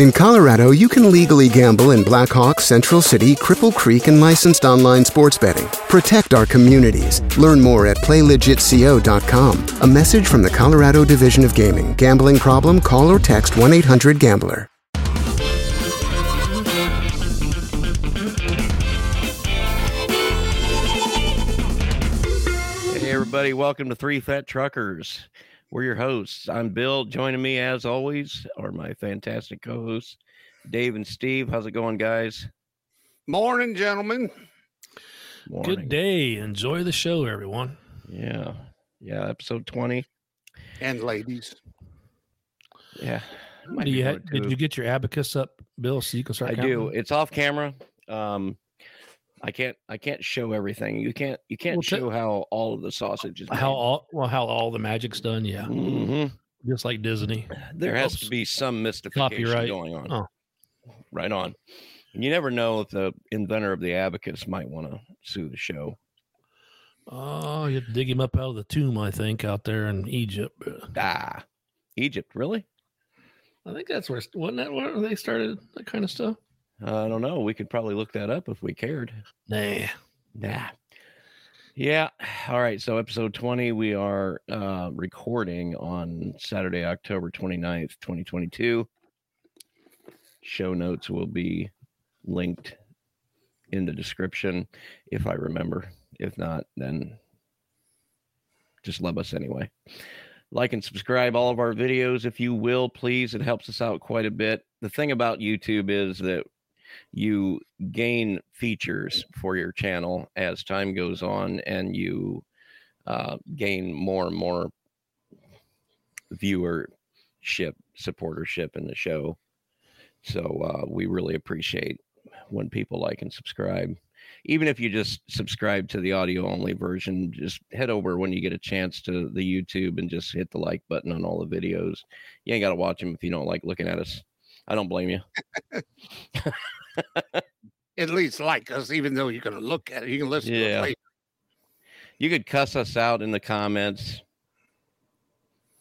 In Colorado, you can legally gamble in Black Hawk, Central City, Cripple Creek, and licensed online sports betting. Protect our communities. Learn more at playlegitco.com. A message from the Colorado Division of Gaming. Gambling problem? Call or text 1 800 Gambler. Hey, everybody, welcome to Three Fat Truckers. We're your hosts. I'm Bill. Joining me, as always, are my fantastic co hosts, Dave and Steve. How's it going, guys? Morning, gentlemen. Morning. Good day. Enjoy the show, everyone. Yeah. Yeah. Episode 20. And ladies. Yeah. Might Do you ha- did you get your abacus up, Bill? So you can start. I counting? do. It's off camera. Um, I can't. I can't show everything. You can't. You can't Well, t- show how all of the sausage is. How all well, how all the magic's done? Yeah, hmm just like Disney. There has Oops. to be some mystification Copyright. going on. Oh. Right on. You never know if the inventor of the abacus might want to sue the show. Oh, you have to dig him up out of the tomb, I think, out there in Egypt. Ah, Egypt, really? I think that's where wasn't that where they started that kind of stuff. I don't know. We could probably look that up if we cared. Nah. Nah. Yeah. All right. So, episode 20, we are uh, recording on Saturday, October 29th, 2022. Show notes will be linked in the description if I remember. If not, then just love us anyway. Like and subscribe all of our videos if you will, please. It helps us out quite a bit. The thing about YouTube is that you gain features for your channel as time goes on and you uh, gain more and more viewership supportership in the show. So uh, we really appreciate when people like and subscribe. Even if you just subscribe to the audio only version just head over when you get a chance to the youtube and just hit the like button on all the videos. You ain't got to watch them if you don't like looking at us. I don't blame you At least like us, even though you can look at it. You can listen to it later. You could cuss us out in the comments.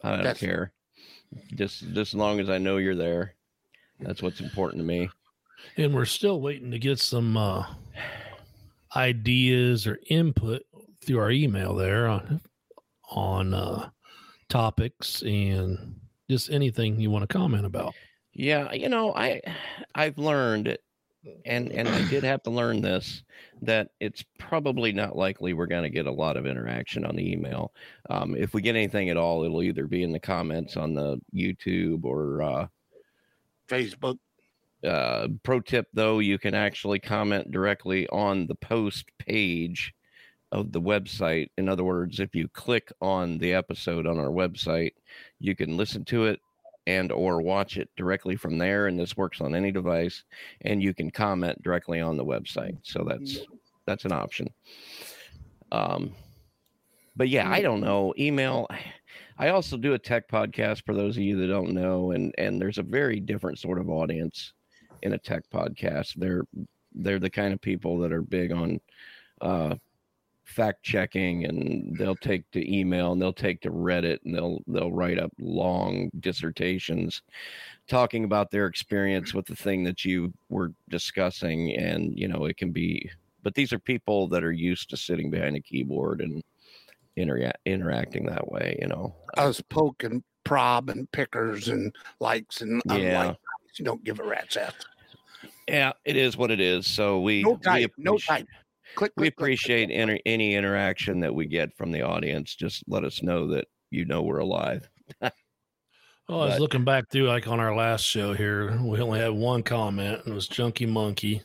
I don't That's- care. Just just as long as I know you're there. That's what's important to me. And we're still waiting to get some uh, ideas or input through our email there on on uh, topics and just anything you want to comment about. Yeah, you know, I I've learned and and I did have to learn this that it's probably not likely we're going to get a lot of interaction on the email. Um, if we get anything at all, it'll either be in the comments on the YouTube or uh, Facebook. uh, pro tip though you can actually comment directly on the post page of the website in other words if you click on the episode on our website you can listen to it and or watch it directly from there and this works on any device and you can comment directly on the website. So that's that's an option. Um but yeah i don't know. Email i also do a tech podcast for those of you that don't know and and there's a very different sort of audience in a tech podcast. They're they're the kind of people that are big on uh fact checking and they'll take to email and they'll take to reddit and they'll they'll write up long dissertations talking about their experience with the thing that you were discussing and you know it can be but these are people that are used to sitting behind a keyboard and intera- interacting that way you know Us poking prob and pickers and likes and Yeah. unlikes. You don't give a rat's ass. Yeah, it is what it is. So we No we type. No appreciate- type. Click. We click, click, click, appreciate click. inter- any interaction that we get from the audience. Just let us know that you know we're alive. Oh, I was looking back through like on our last show here. We only had one comment, and it was Junkie Monkey,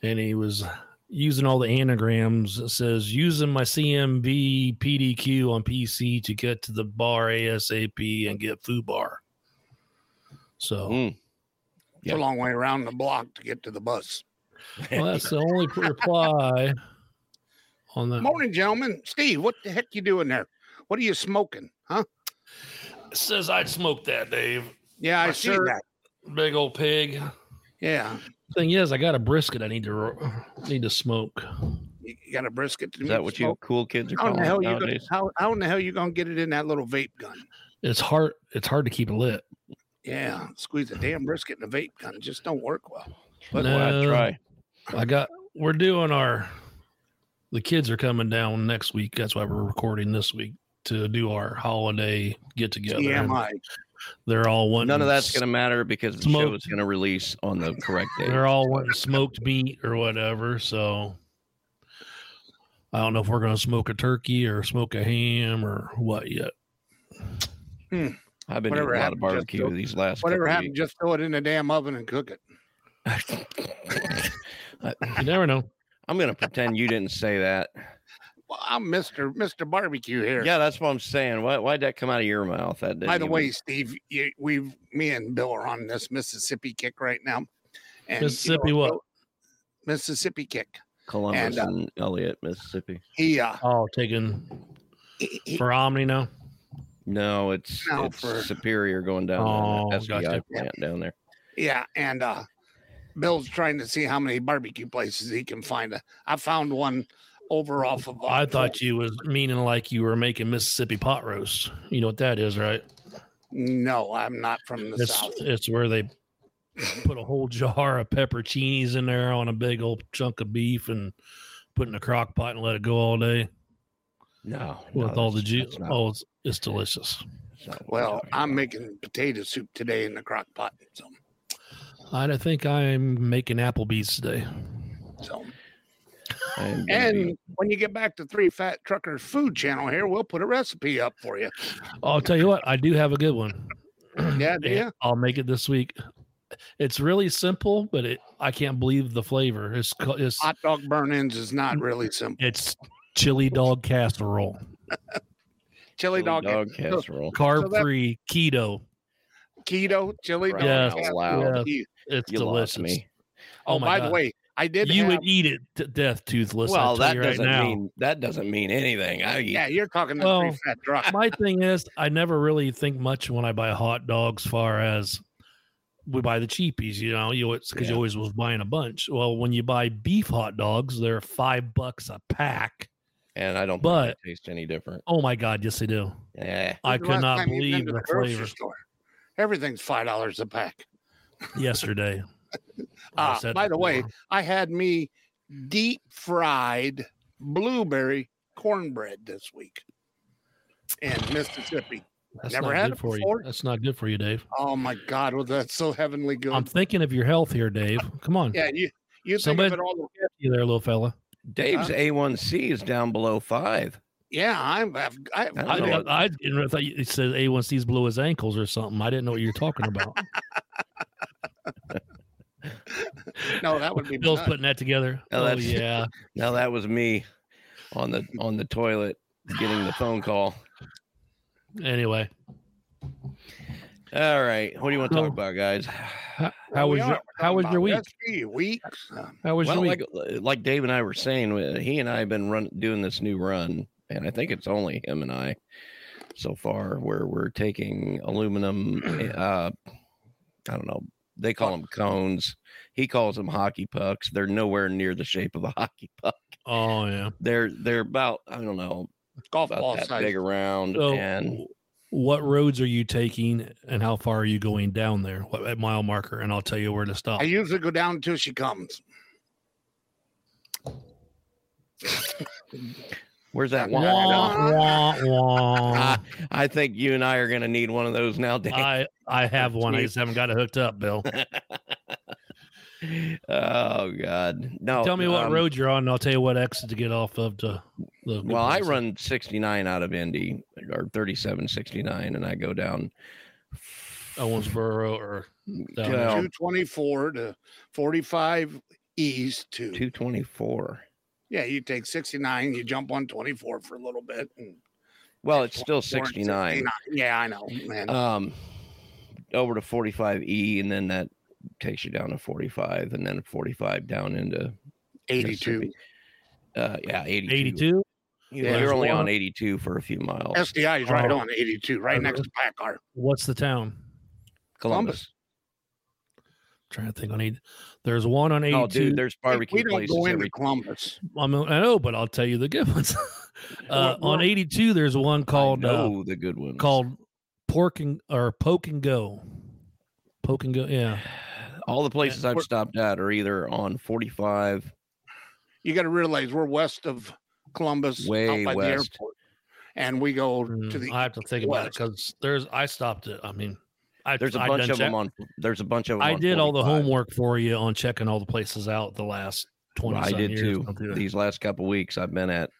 and he was using all the anagrams. It says using my CMB PDQ on PC to get to the bar ASAP and get food bar. So Mm. It's a long way around the block to get to the bus. Well, that's the only reply on that. Morning, gentlemen. Steve, what the heck you doing there? What are you smoking? Huh? It says I'd smoke that, Dave. Yeah, I My see shirt. that. Big old pig. Yeah. Thing is, I got a brisket. I need to need to smoke. You you got a brisket to Is that what you cool kids are How in the calling hell it you gonna, nowadays? how, how in the hell you gonna get it in that little vape gun? It's hard. It's hard to keep it lit. Yeah, squeeze a damn brisket in a vape gun. It just don't work well. But why No. try? I got. We're doing our. The kids are coming down next week. That's why we're recording this week to do our holiday get together. TMI. They're all one. None of that's going to matter because the show is going to release on the correct day. They're all wanting smoked meat or whatever. So I don't know if we're going to smoke a turkey or smoke a ham or what yet. Hmm. I've been Whatever eating a lot of barbecue go- these last. Whatever couple happened, just throw it in the damn oven and cook it. weeks. You never know. I'm going to pretend you didn't say that. Well, I'm Mr. Mr. Barbecue here. Yeah, that's what I'm saying. Why, why'd that come out of your mouth? That didn't By the even- way, Steve, you, we've me and Bill are on this Mississippi kick right now. And you Mississippi what? Mississippi kick. Columbus and, and, uh, Elliott, Mississippi. He uh Oh, taking he, he- for Omni now. No, it's No, it's for- Superior going down Oh, there. SBI gotcha. plant down there. yeah, and uh Bill's trying to see how many barbecue places he can find. I found one over off of. uh, I thought you was meaning like you were making Mississippi pot roast. You know what that is, right? No, I'm not from the It's south. it's where they put a whole jar of pepperoncinis in there on a big old chunk of beef and put in a crock pot and let it go all day No, with no, all the juice. that's not- Oh, it's, it's delicious. that's not what we're Well, I'm making potato soup today in the crock pot. So, I don't think I'm making Applebee's today. so I am gonna and be- when you get back to Three Fat Truckers Food Channel here, we'll put a recipe up for you. I'll tell you what, I do have a good one. Yeah, do And ya? I'll make it this week. It's really simple, but it I can't believe the flavor. It's it's Hot dog burn-ins is not really simple. it's chili dog casserole, Chili Chili dog, dog so- casserole. carb that- free keto. keto chili dog. Yes, casserole. yes. You- It's You delicious. lost me. Oh, Oh my by God. the way, I did. You have, would eat it to death toothless. Well, I'll that right doesn't now. mean that doesn't mean anything. I Yeah, you're talking to Well, Fat Truckers. My thing is, I never really think much when I buy hot dogs. Far as we buy the cheapies, you know, you because Yeah. you always was buying a bunch. Well, when you buy beef hot dogs, they're five bucks a pack. and I don't think but- they taste any different. Oh my god, yes they do. Yeah. I When's could not time you've been believe to the flavor store? Everything's five dollars a pack. Yesterday. I Uh, said by the way. I had me deep fried blueberry cornbread this week in Mississippi. that's never not had good it for before. you. That's not good for you, Dave. Oh my God, was that so heavenly good? I'm thinking of your health here, Dave. Come on, yeah, you you think Somebody- of it all the you there, little fella. Dave's A1C is down below five. Yeah, I'm. I've, I, I I. I, I didn't know- I thought you- it said A1C's below his ankles or something. I didn't know what you were talking about. no, that would be Bill's nuts. putting that together. Oh, Oh, yeah. Now that was me on the on the toilet getting the phone call. Anyway, All right, what do you want to So- talk about, guys? how, how was your how was your about week? Weeks. How was well, your week? like like Dave and I were saying, uh, he and I have been run doing this new run, and I think it's only him and I so far where we're taking aluminum. uh I don't know. They call them cones. He calls them hockey pucks. They're nowhere near the shape of a hockey puck. oh yeah. They're they're about I don't know golf ball that size. big around So, and what roads are you taking, and how far are you going down there? What at mile marker, and I'll tell you where to stop. I usually go down until she comes. where's that Wah, one? Wah, wah, wah. I think you and I are gonna need one of those now, Dave. I I have one. I just haven't got it hooked up, Bill. oh God, no! Tell me what um, road you're on, and I'll tell you what exit to get off of. To the good Well, I run 69 out of Indy or 3769, and I go down. Owensboro or down 224 to 45 east to 224. Yeah. You take 69, you jump on 24 for a little bit. And Well, it's still 24 and 69. Yeah, I know, man. Um, over to 45E, and then that takes you down to 45, and then 45 down into 82. Uh, yeah, 82. 82. Yeah, Yeah, you're only on 82 for a few miles. SDI is right Oh. on 82, right next to Paccar. What's the town? Columbus. trying to think on eight. There's one on 82. Oh, dude, there's barbecue we don't places go into every. Columbus. I'm, I know, but I'll tell you the good ones. uh, What- on 82, there's one called I uh, the good ones. called Pork and or Poke and Go. Poke and Go, yeah. all the places I've stopped at are either on 45. You got to realize we're west of Columbus, Way out by west. the airport, and we go to Mm, the. I have to think about it because there's I stopped it. I mean, I There's a I bunch done of them on. There's a bunch of them. I did all the homework for you on checking all the places out the last 20 I did years. too. I'll do that. These last couple weeks I've been at.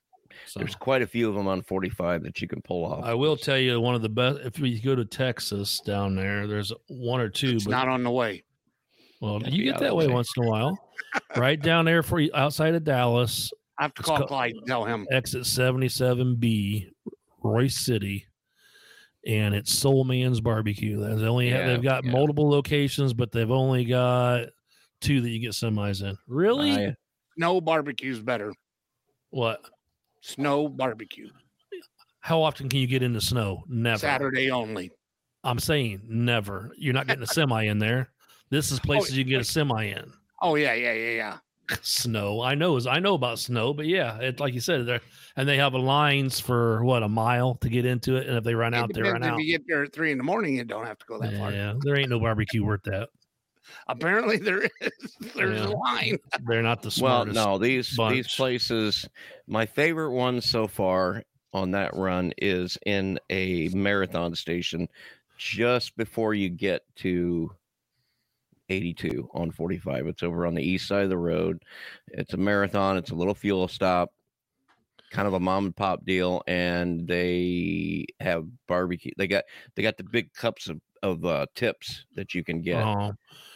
So, There's quite a few of them on 45 that you can pull off. I will tell you one of the best if you go to Texas down there, there's one or two, It's but not on the way. well, Gotta you get that way way. once in a while. right down there for you outside of Dallas, I have to call Clyde tell him. exit 77B, Royse City, and it's Soulman's Barbecue. They only have, Yeah, they've got yeah. multiple locations, but they've only got two that you get semis in. Really? I- Snow barbecue's better. what? Snow barbecue. How often can you get into snow? Never. Saturday only. I'm saying never. You're not getting a semi in there. This is oh, places you can get a semi in. Oh yeah, yeah, yeah, yeah. Snow. I know is I know about snow, but yeah, it like you said, there and they have lines for what a mile to get into it, and if they run It out, they depends run if out. you get there at three in the morning, you don't have to go that far. Yeah, there ain't no barbecue worth that. Apparently there is. There's Yeah. a line. They're not the smartest. well, no, these these places. My favorite one so far on that run is in a marathon station, just before you get to 82 on 45. It's over on the east side of the road. It's a marathon. It's a little fuel stop, kind of a mom and pop deal, and they have barbecue. They got they got the big cups of of uh, tips that you can get. Oh,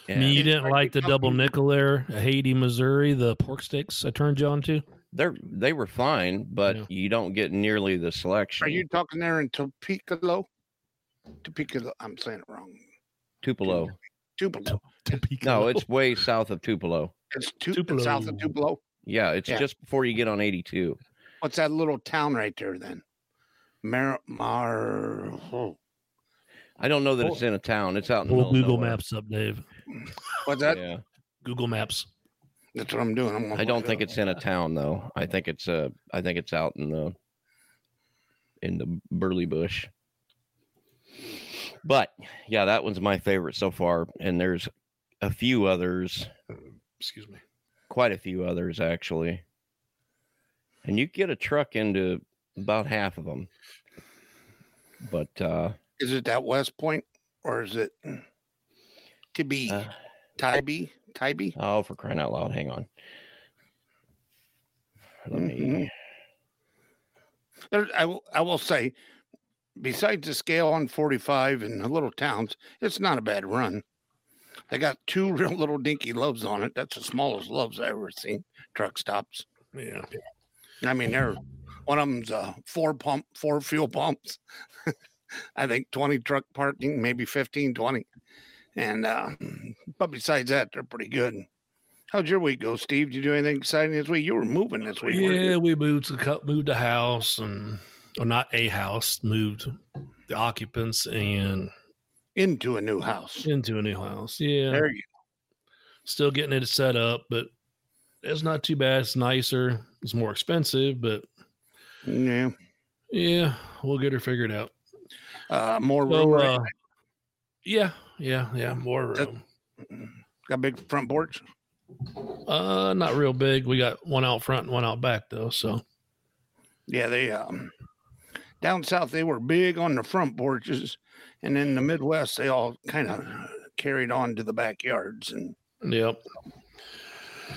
and you didn't like like the the double nickel there, Hayti, Missouri, the pork sticks I turned you on to. they're they were fine, but Yeah. you don't get nearly the selection. Are you talking there in Topeka? Topeka. I'm saying it wrong. Tupelo? Tupelo. No, it's way south of Tupelo. It's tu- it's south of Tupelo. Tupelo. Yeah, it's Yeah. just before you get on 82. What's that little town right there then? Mar Mar. oh, I don't know that it's in a town. It's out in the Pull Google nowhere. Maps up, Dave. What's that? Yeah, Google Maps. That's what I'm doing. I'm I don't think up. it's in a town though. I think it's uh I think it's out in the in the burley bush. But yeah, that one's my favorite so far, and there's a few others, Excuse me. quite a few others actually. And you get a truck into about half of them. But uh, Is it that West Point or is it Tibby? uh Tybee? Tybee? oh, for crying out loud, hang on. Let me. Mhm. There, I, will- I will say, besides the scale on 45 and the little towns, it's not a bad run. They got two real little dinky Love's on it. That's the smallest Love's I ever seen. Truck stops. Yeah. I mean, they're one of them's uh, four pump, four fuel pumps. I think 20 truck parking, maybe 15, 20. And, uh, but besides that, they're pretty good. How'd your week go, Steve? Did you do anything exciting this week? You were moving this week. Yeah, we moved to moved a house and or not a house, moved the occupants and Into a new house. into a new house. Yeah. There you go. Still getting it set up, but it's not too bad. It's nicer. It's more expensive, but. Yeah. yeah, we'll get her figured out. Uh, more room. So, right? uh, yeah, yeah, yeah, more That- room. Got big front porch. Uh, not real big. We got one out front and one out back though. So Yeah, they um down south they were big on the front porches, and in the Midwest they all kind of carried on to the backyards. And Yep.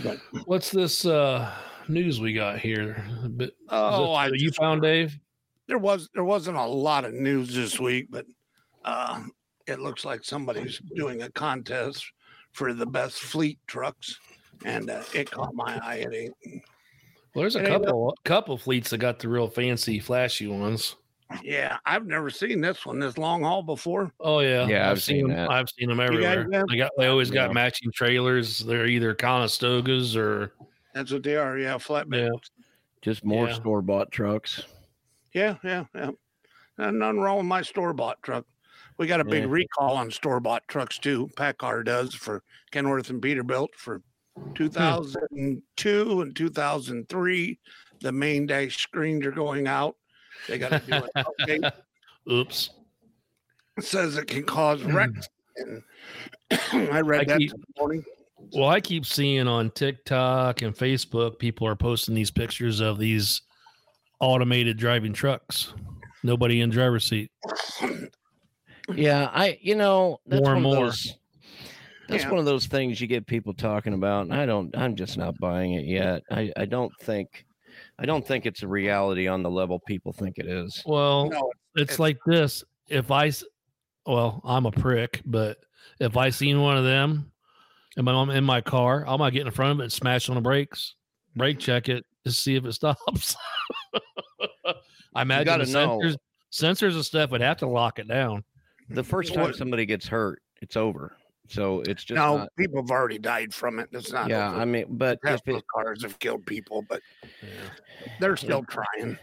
But What's this uh news we got here? Bit- oh, I you found Dave? there was there wasn't a lot of news this week, but uh, it looks like somebody's doing a contest for the best fleet trucks, and uh, it caught my eye. It ain't. Well, there's a It ain't couple couple fleets that got the real fancy, flashy ones. Yeah, I've never seen this one, this long haul before. Oh yeah, Yeah, I've seen them. that. I've seen them everywhere. have? They got they always got Yeah. matching trailers. They're either Conestogas or That's what they are. Yeah, flatbed. Yeah. Just more Yeah. store bought trucks. Yeah, yeah, yeah. And nothing wrong with my store bought truck. We got a big Yeah. recall on store bought trucks too. Paccar does for Kenworth and Peterbilt for. Hmm. 2002 and 2003. The main dash screens are going out. They got to do an update. oops. It says it can cause hmm. wrecks. And I read I that keep- this morning. Well, I keep seeing on TikTok and Facebook people are posting these pictures of these automated driving trucks. Nobody in driver's seat. Yeah, I you know that's More one and of more. those. That's Yeah. one of those things you get people talking about, and I don't. I'm just not buying it yet. I I don't think. I don't think it's a reality on the level people think it is. Well, No, it's it's- like this. If I, well, I'm a prick, but if I seen one of them and my mom in my car, I might get in front of it and smash on the brakes, brake check it to see if it stops. I imagine gotta the sensors, sensors and stuff would have to lock it down. The first time somebody gets hurt, it's over. So it's just no, not, people have already died from it. It's not. yeah. over. I mean, but if Tesla it, cars have killed people, but they're still trying.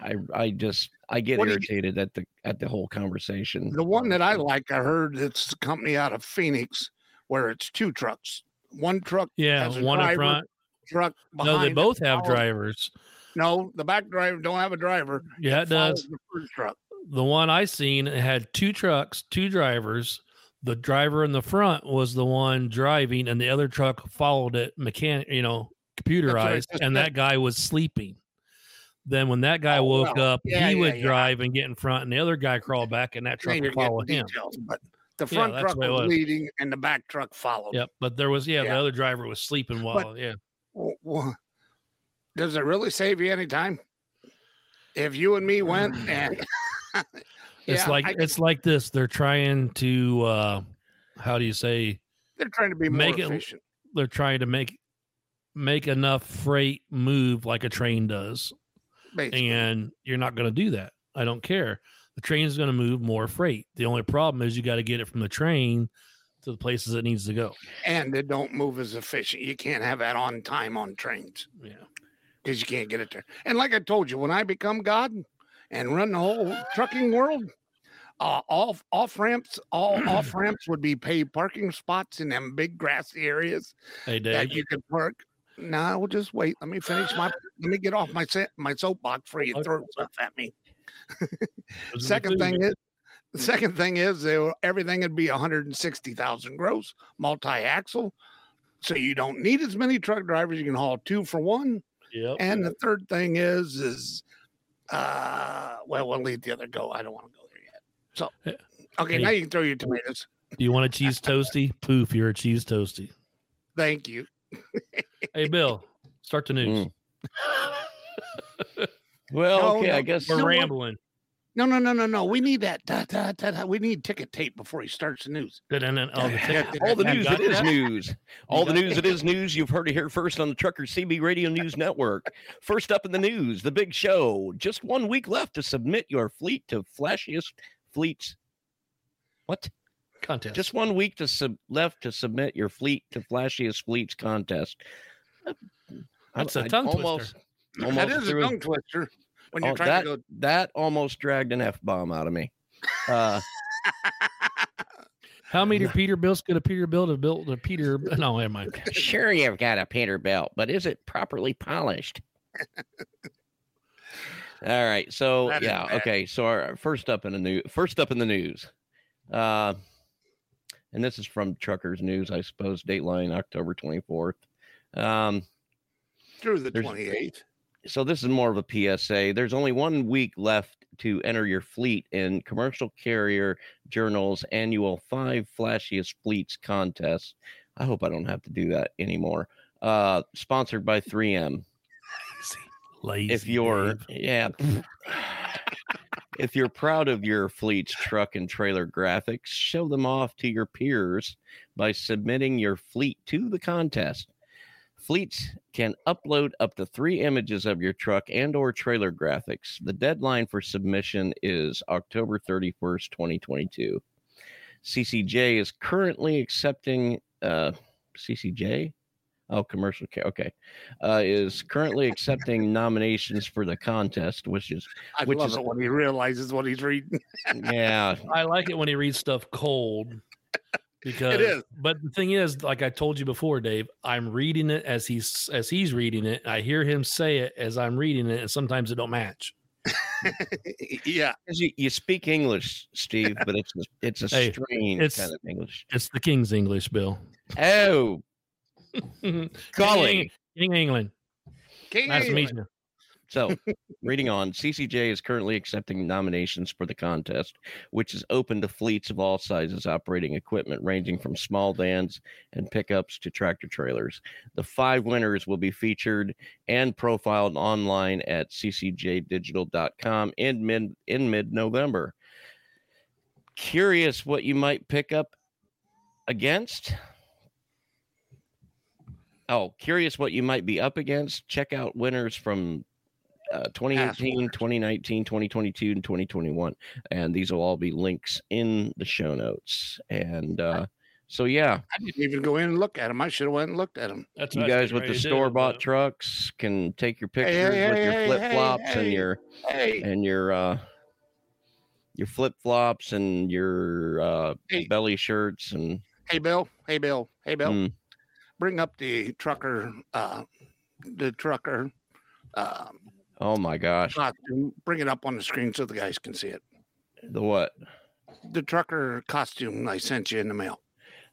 I I just I get What do you- irritated at the at the whole conversation. The one that I like, I heard it's a company out of Phoenix where it's two trucks. One truck, Yeah, Has a one in front. truck behind. No, they both have follows- drivers. No, the back driver don't have a driver. Yeah, it follows does. The first truck. The one I seen had two trucks, two drivers. The driver in the front was the one driving, and the other truck followed it, mechanic, you know, computerized, just and that guy was sleeping. Then when that guy Oh, woke well, up, yeah, he yeah, would yeah. drive and get in front, and the other guy crawled back, and that truck would follow him. details, but the front truck the way it was, was. leading and the back truck followed. Yep, but there was yeah, the other driver was sleeping while yeah. Well, well, does it really save you any time? If you and me went mm. and It's Yeah, like I- it's like this. They're trying to uh how do you say they're trying to be more Make it- efficient. they're trying to make make enough freight move like a train does. Basically. And you're not going to do that. I don't care. The train is going to move more freight. The only problem is you got to get it from the train to the places it needs to go. and they don't move as efficient. You can't have that on time on trains Yeah. because you can't get it there. And like I told you, when I become God and run the whole trucking world, uh, off off ramps, all off ramps would be paid parking spots in them big grassy areas Hey Dave. that you could park. No, we'll just wait. Let me finish my. let me get off my set, my soapbox before you throw stuff at me. Those are the Second thing is, the second thing is they will, everything would be 160,000 gross, multi-axle. So you don't need as many truck drivers. You can haul two for one. Yep. And the third thing is, is uh, well, we'll leave the other go. I don't want to go there yet. So, okay, Hey. now you can throw your tomatoes. Do you want a cheese toasty? Poof, you're a cheese toasty. Thank you. Hey Bill, start the news. Well, okay, no, I guess We're know what? rambling. No, no, no, no, no. We need that. Da, da, da, da. We need ticket tape before he starts the news. Oh, the all the news got it is news. All the news it is news. You've heard it here first on the Trucker CB Radio News Network. First up in the news, the big show. Just one week left to submit your fleet to flashiest fleets. What? contest. Just one week to sub- left to submit your fleet to flashiest fleets contest. That's a a tongue almost, twister. almost that is a tongue twister when you're oh, trying that, to go. that almost dragged an F bomb out of me. Uh, How many Peter Peterbilts could a Peter Peterbilt have built a Peter? No, am mind. sure, you've got a Peter Peterbilt, but is it properly polished? All right, so That is yeah, okay. So our first up in the news, first up in the news, uh, and this is from Truckers News, I suppose. Dateline, October twenty fourth. Um, through the 28th. So this is more of a PSA. There's only one week left to enter your fleet in Commercial Carrier Journal's annual Five Flashiest Fleets contest. I hope I don't have to do that anymore. Uh, sponsored by 3M. Lazy if you're Dave. yeah if you're proud of your fleet's truck and trailer graphics show them off to your peers by submitting your fleet to the contest fleets can upload up to three images of your truck and or trailer graphics. The deadline for submission is october 31st 2022 ccj is currently accepting uh ccj Oh, commercial care. Okay, uh, is currently accepting nominations for the contest, which is I Which love is- it when he realizes what he's reading. yeah, I like it when he reads stuff cold because is. but the thing is like I told you before Dave I'm reading it as he's as he's reading it. I hear him say it as I'm reading it and sometimes it don't match. Yeah, you, you speak English, Steve, but it's a, it's a Hey, strange it's- kind of English. it's the King's English Bill. Oh, golly! King England. King nice to meet you So, reading on, CCJ is currently accepting nominations for the contest, which is open to fleets of all sizes operating equipment ranging from small vans and pickups to tractor trailers. The five winners will be featured and profiled online at ccjdigital.com in mid in mid-November. Curious what you might pick up against? Oh, curious what you might be up against? Check out winners from uh, 2018, 2019, 2022, and 2021. And these will all be links in the show notes. And uh, so, yeah, I didn't even go in and look at them. I should have went and looked at them. that's you what guys with the ready to do, store bought trucks can take your pictures hey, with hey, your hey, flip flops hey, and your Hey, and your uh your flip flops and your uh Hey. belly shirts and hey, Bill. Hey, Bill. Hey, Bill. Mm. Bring up the trucker. Uh, the trucker. Uh, oh my gosh costume. Bring it up on the screen so the guys can see it. the what The trucker costume I sent you in the mail.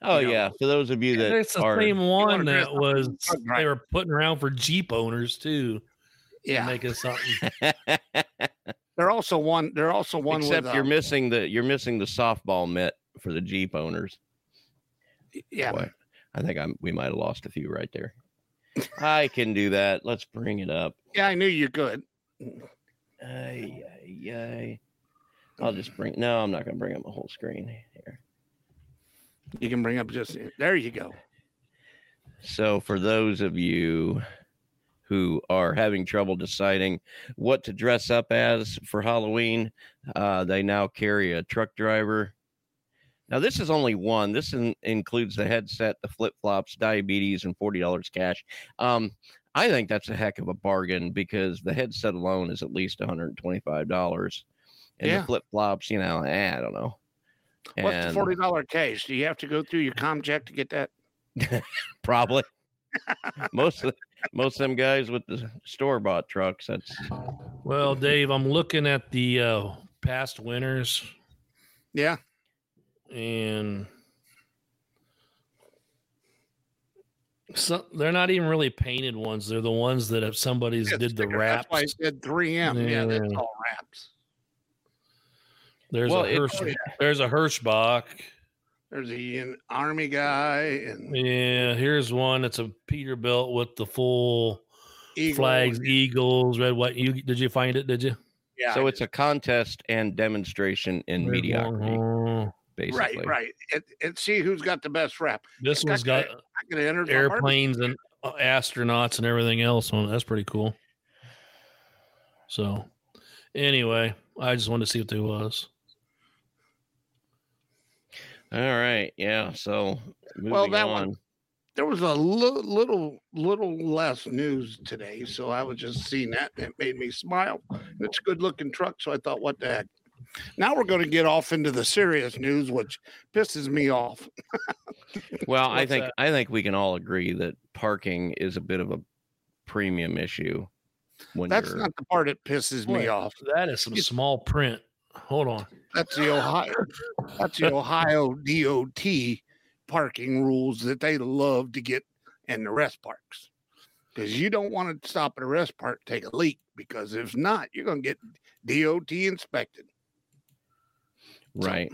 oh You know. yeah for those of you that it's the are same one that was as a they were putting around for Jeep owners too Yeah, making something they're also one. They're also one except with. you're um, missing the you're missing the softball mitt for the jeep owners yeah, Boy, i think i'm we might have lost a few right there i can do that let's bring it up yeah. I knew you could. Ay, ay, ay. I'll just bring. No, I'm not going to bring up the whole screen here. You can bring up just there. You go. So, for those of you who are having trouble deciding what to dress up as for Halloween, uh, they now carry a truck driver. Now, this is only one. This in, includes the headset, the flip flops, diabetes, and forty dollars cash. Um, I think that's a heck of a bargain because the headset alone is at least one hundred and twenty-five dollars, and Yeah. the flip flops, you know, eh, I don't know. What's the forty dollar case? Do you have to go through your Comchek to get that? Probably. most of most of them guys with the store bought trucks. That's well Dave I'm looking at the uh past winners Yeah, and so they're not even really painted ones. They're the ones that if somebody's Yeah, did the sticker. wraps. That's why I said 3M. Yeah, that's Yeah. all wraps. There's Well, a it- Hirsch, there's a Hirschbach. There's a an army guy and Yeah, here's one. It's a Peterbilt with the full Eagle flags, eagles, red, white. You did you find it? Did you? Yeah, so I it's a contest and demonstration in Red, mediocrity, Longhorn. Basically. right, right. And, it see who's got the best rap. This It's one's got got I could enter airplanes and uh, astronauts and everything else on it. That's pretty cool. So, anyway, I just wanted to see what there was. All right. Yeah. So Well, that on. one- There was a li- little little less news today, so I was just seeing that and it made me smile. It's a good looking truck, so I thought, what the heck. Now we're going to get off into the serious news, which pisses me off. Well, I think that? I think we can all agree that parking is a bit of a premium issue. When That's you're, not the part that pisses me off. That is some small print. Hold on. That's the Ohio. That's the Ohio DOT parking rules that they love to get in the rest parks. Because you don't want to stop at a rest park to take a leak. Because if not, you're going to get DOT inspected. So, right.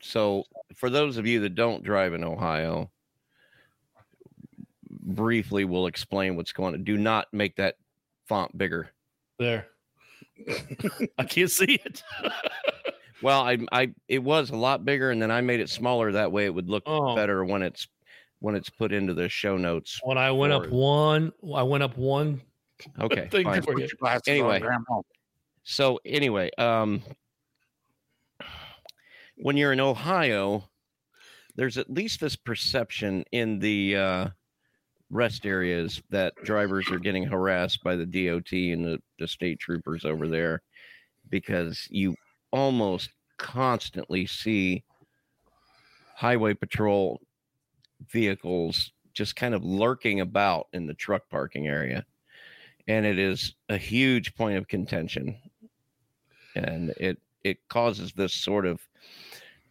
So, for those of you that don't drive in Ohio, briefly we'll explain what's going on. Do not make that font bigger. There. I can't see it. Well, I, I, it was a lot bigger, and then I made it smaller. That way, it would look Oh. better when it's when it's put into the show notes. when I went up Forward. one, I went up one. Okay, Thank you for Put on, Anyway. So anyway, um, when you're in Ohio, there's at least this perception in the uh, rest areas that drivers are getting harassed by the DOT and the, the state troopers over there because you almost constantly see highway patrol vehicles just kind of lurking about in the truck parking area. And it is a huge point of contention. And it it causes this sort of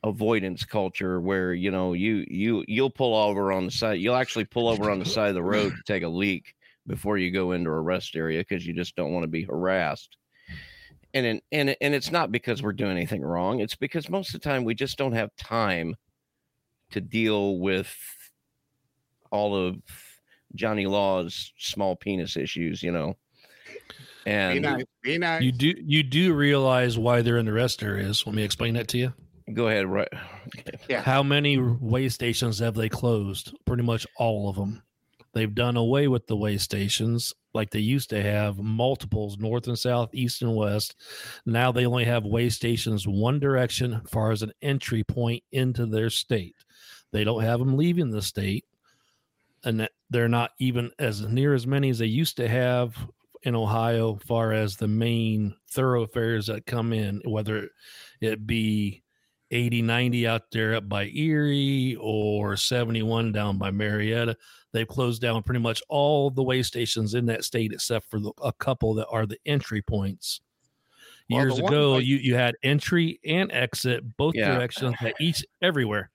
avoidance culture where you know you you you'll pull over on the side you'll actually pull over on the side of the road to take a leak before you go into a rest area because you just don't want to be harassed and in, and and it's not because we're doing anything wrong it's because most of the time we just don't have time to deal with all of Johnny Law's small penis issues, you know. Be And nice. Be nice. You do you do realize why they're in the rest areas. Let me explain that to you. Go ahead, right? Yeah. How many way stations have they closed? Pretty much all of them. They've done away with the way stations like they used to have multiples north and south, east and west. Now they only have way stations one direction as far as an entry point into their state. They don't have them leaving the state. And that they're not even as near as many as they used to have in Ohio, far as the main thoroughfares that come in, whether it be 80, 90 out there up by Erie or 71 down by Marietta. They've closed down pretty much all the way stations in that state except for the, a couple that are the entry points. Well, Years one ago, by- you, you had entry and exit both Yeah. directions at each everywhere.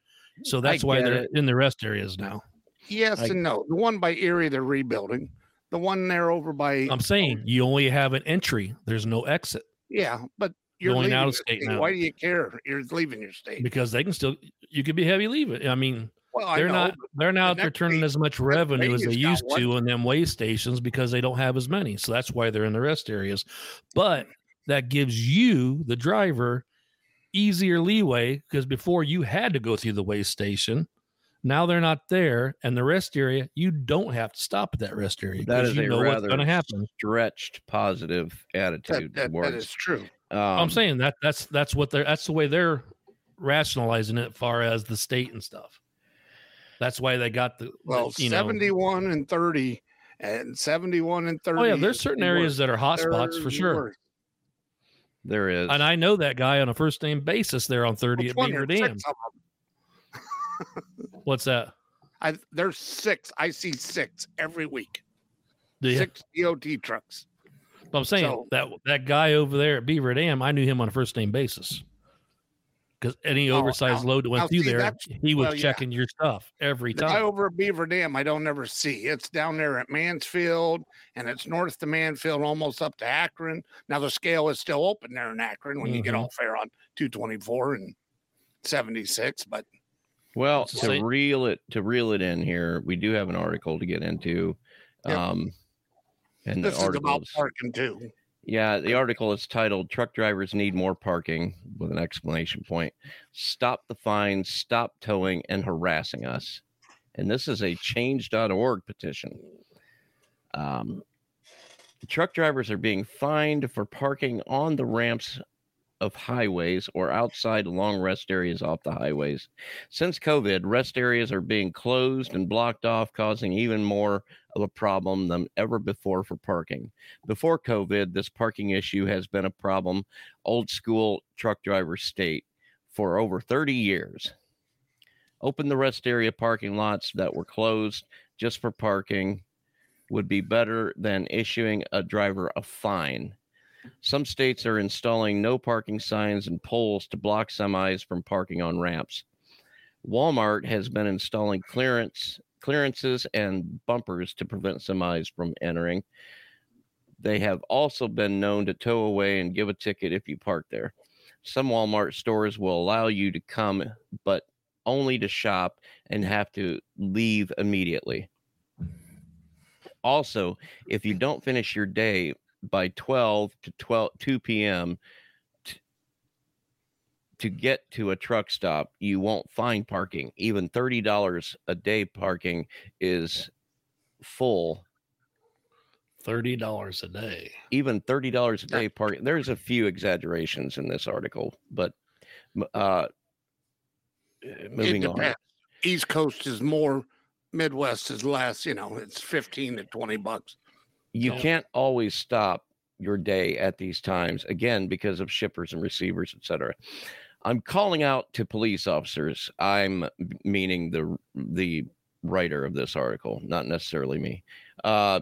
So that's why they're it. in the rest areas now. yes I- and no. The one by Erie, they're rebuilding. The one there over by I'm saying you only have an entry. There's no exit yeah, but you're Going out of state state. now. Why do you care? You're leaving your state. because they can still. You could be heavy leaving. I mean, Well, I they're know, not they're not out there next turning week- as much revenue as they used to one. on them way stations because they don't have as many. So that's why they're in the rest areas. But that gives you, the driver, easier leeway because before you had to go through the way station. Now they're not there, and the rest area you don't have to stop at that rest area That is you a know what's rather going to happen. stretched positive attitude that, that towards. is true. Um, I'm saying that that's that's what they're that's the way they're rationalizing it, far as the state and stuff. That's why they got the the, Well, you know. 71 and 30 and 71 and 30. Oh yeah, there's certain areas worst. that are hot spots for sure. worst. there is. And I know that guy on a first name basis there on 30 Which at? Beaver Dam. six of 'em. What's that? I, there's six. I see six every week. Do you- Six DOT trucks. I'm saying so- that that guy over there at Beaver Dam, I knew him on a first name basis. Because any Oh, oversized now- load that went now through see, there, he was well, yeah. checking your stuff every The guy time. over at Beaver Dam, I don't ever see. It's down there at Mansfield, and it's north to Mansfield, almost up to Akron. Now the scale is still open there in Akron when you get Mhm. off there on 224 and 76. But well, to reel it to reel it in here, we do have an article to get into. Yep. Um, and the this is article about is- parking too. Yeah, the article is titled Truck Drivers Need More Parking with an explanation point. Stop the fines, stop towing and harassing us. And this is a change.org petition. Um, truck drivers are being fined for parking on the ramps of highways or outside long rest areas off the highways. Since COVID, rest areas are being closed and blocked off, causing even more of a problem than ever before for parking. Before COVID, this parking issue has been a problem, old school truck driver state, for over 30 years. Open the rest area parking lots that were closed just for parking would be better than issuing a driver a fine. Some states are installing no parking signs and poles to block semis from parking on ramps. Walmart has been installing clearance clearances and bumpers to prevent semis from entering. They have also been known to tow away and give a ticket if you park there. Some Walmart stores will allow you to come, but only to shop and have to leave immediately. Also, if you don't finish your day by 12 to 12 2 p.m. t- to get to a truck stop, you won't find parking. Even $30 a day parking is full. Thirty dollars a day. Even $30 a day parking. There's a few exaggerations in this article, but m- uh It moving on. East Coast is more, Midwest is less. You know, it's fifteen to twenty bucks. You Yeah. can't always stop your day at these times again because of shippers and receivers etc i'm calling out to police officers. I'm meaning the the writer of this article not necessarily me. Uh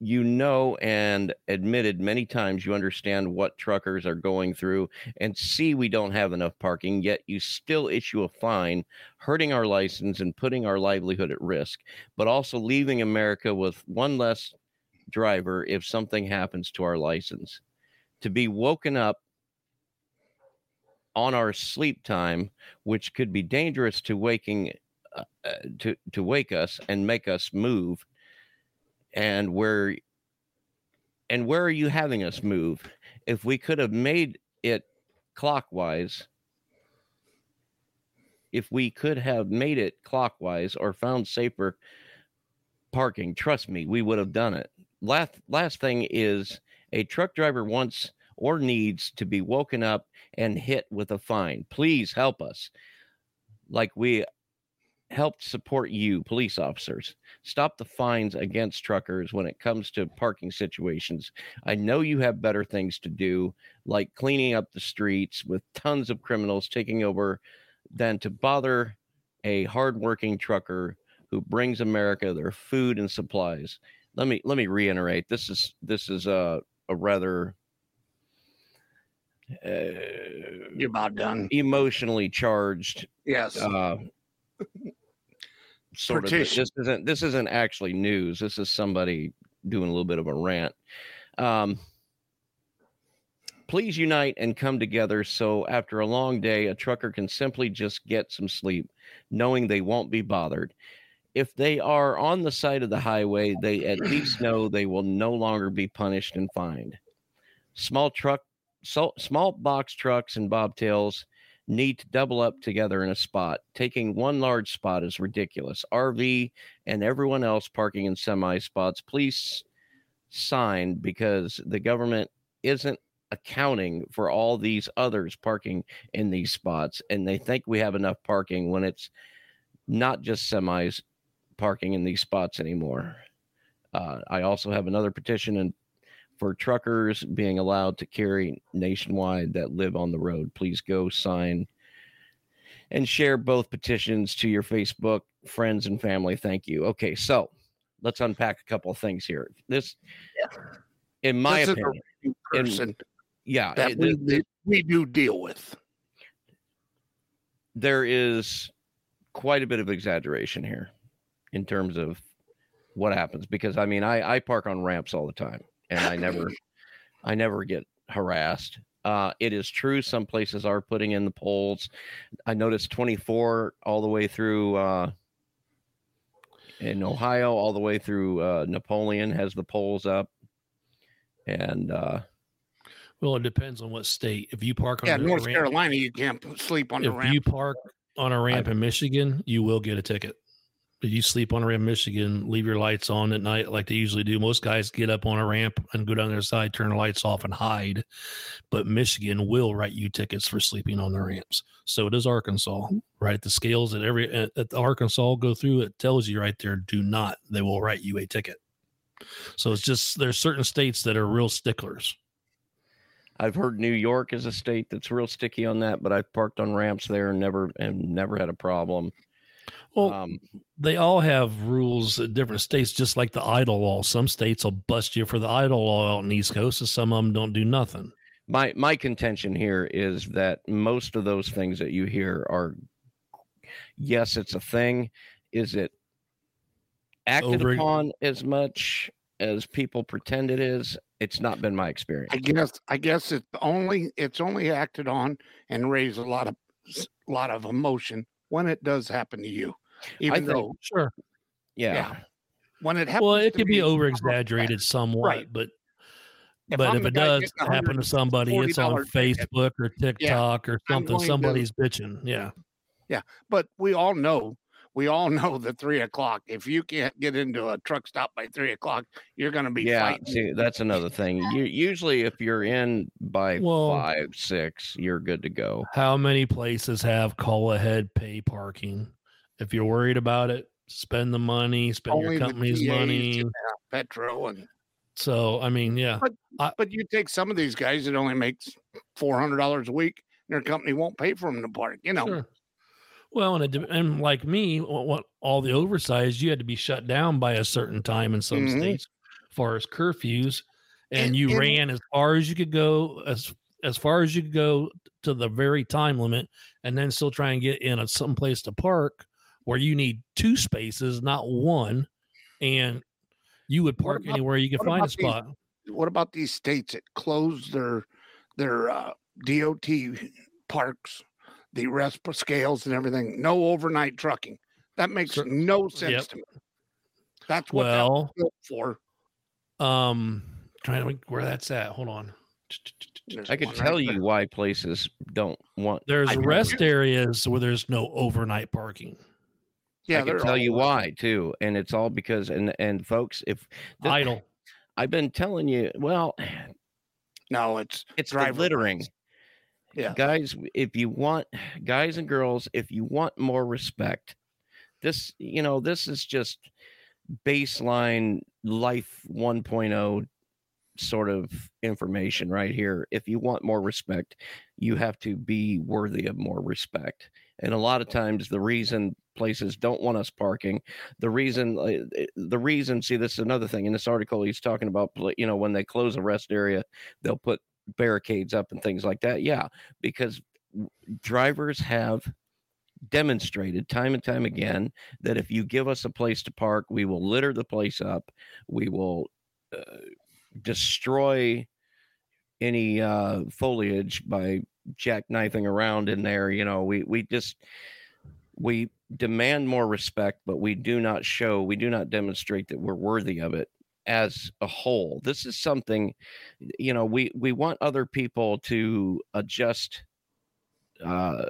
you know and admitted many times you understand what truckers are going through and see we don't have enough parking yet you still issue a fine hurting our license and putting our livelihood at risk but also leaving America with one less driver if something happens to our license. To be woken up on our sleep time, which could be dangerous to waking uh, uh, to to wake us and make us move. And where and where are you having us move? If we could have made it clockwise, if we could have made it clockwise or found safer parking, trust me, we would have done it. Last last thing is a truck driver wants or needs to be woken up and hit with a fine. Please help us. Like we helped support you, police officers. Stop the fines against truckers when it comes to parking situations. I know you have better things to do, like cleaning up the streets with tons of criminals taking over, than to bother a hardworking trucker who brings America their food and supplies. Let me let me reiterate. This is this is a a rather uh, You're about done. emotionally charged Yes. uh, sort of. This isn't this isn't actually news. This is somebody doing a little bit of a rant. Um, please unite and come together so after a long day, a trucker can simply just get some sleep, knowing they won't be bothered. If they are on the side of the highway, they at least know they will no longer be punished and fined. Small truck, so, small box trucks and bobtails need to double up together in a spot. Taking one large spot is ridiculous. RV and everyone else parking in semi spots, please sign because the government isn't accounting for all these others parking in these spots and they think we have enough parking when it's not just semis parking in these spots anymore. Uh, I also have another petition and for truckers being allowed to carry nationwide that live on the road. Please go sign and share both petitions to your Facebook friends and family. Thank you. Okay, so let's unpack a couple of things here. This, in my This opinion, real in- person yeah, that it- we, th- th- we do deal with. there is quite a bit of exaggeration here in terms of what happens because I mean I I park on ramps all the time and I never I never get harassed. Uh, it is true some places are putting in the poles. I noticed 24 all the way through uh, in Ohio, all the way through uh, Napoleon has the poles up, and uh, Well, it depends on what state. If you park on Yeah, North ramp, Carolina, you can't sleep on the ramp. if ramp. you park on a ramp in Michigan, you will get a ticket. You sleep on a ramp Michigan, leave your lights on at night like they usually do. Most guys get up on a ramp and go down their side, turn the lights off, and hide. But Michigan will write you tickets for sleeping on the ramps. So does Arkansas. Right, the scales that every uh, at, at Arkansas go through, it tells you right there, do not. They will write you a ticket. So it's just there's certain states that are real sticklers. I've heard New York is a state that's real sticky on that, but I've parked on ramps there and never and never had a problem. Well, um, they all have rules at different states, just like the idle law. Some states will bust you for the idle law out in the East Coast, and some of them don't do nothing. my my contention here is that most of those things that you hear are yes it's a thing is it acted Over- upon as much as people pretend it is it's not been my experience I guess I guess it's only it's only acted on and raised a lot of a lot of emotion when it does happen to you. Even think- though Sure. yeah. yeah. when it happens, Well, it to could be me, over I'm exaggerated somewhat, Right. but If but I'm if it does happen to somebody, it's on $140 ticket, Facebook or TikTok or something. going to- Somebody's bitching. Yeah. Yeah. But we all know, we all know that three o'clock. If you can't get into a truck stop by three o'clock, you're going to be yeah, fighting. see, that's another thing. You usually, if you're in by Well- five, six, you're good to go. How many places have call ahead pay parking? If you're worried about it, spend the money, spend Only your company's money. Petro, and So I mean, yeah. but but you take some of these guys that only makes four hundred dollars a week, and their company won't pay for them to park. You know, Sure. Well, and, it, and like me, what, what all the oversized, you had to be shut down by a certain time in some Mhm. states, as far as curfews, and, And- you and- ran as far as you could go, as as far as you could go to the very time limit, and then still try and get in a some place to park where you need two spaces, not one, and you would park about- anywhere you could what find a about these- spot. what about these states that close their their uh, DOT parks, the rest scales and everything? No overnight trucking. That makes Cer- no sense Yep. to me. That's what that was Well, built for. um, trying to think where that's at. Hold on. There's I could tell right you there. why places don't want. There's I rest areas where there's no overnight parking. Yeah, I can they're tell you all- why too, and it's all because and and folks, if the- Idle. I've been telling you, well, No, it's it's the driver littering. Yeah. guys if you want guys and girls if you want more respect this you know this is just baseline life 1.0 sort of information right here if you want more respect you have to be worthy of more respect and a lot of times the reason places don't want us parking the reason uh, eh, the reason see this is another thing in this article he's talking about you know when they close a rest area they'll put barricades up and things like that yeah because drivers have demonstrated time and time again that if you give us a place to park we will litter the place up we will uh, destroy any uh, foliage by jackknifing around in there you know we we just we demand more respect but we do not show we do not demonstrate that we're worthy of it as a whole. This is something you know we we want other people to adjust uh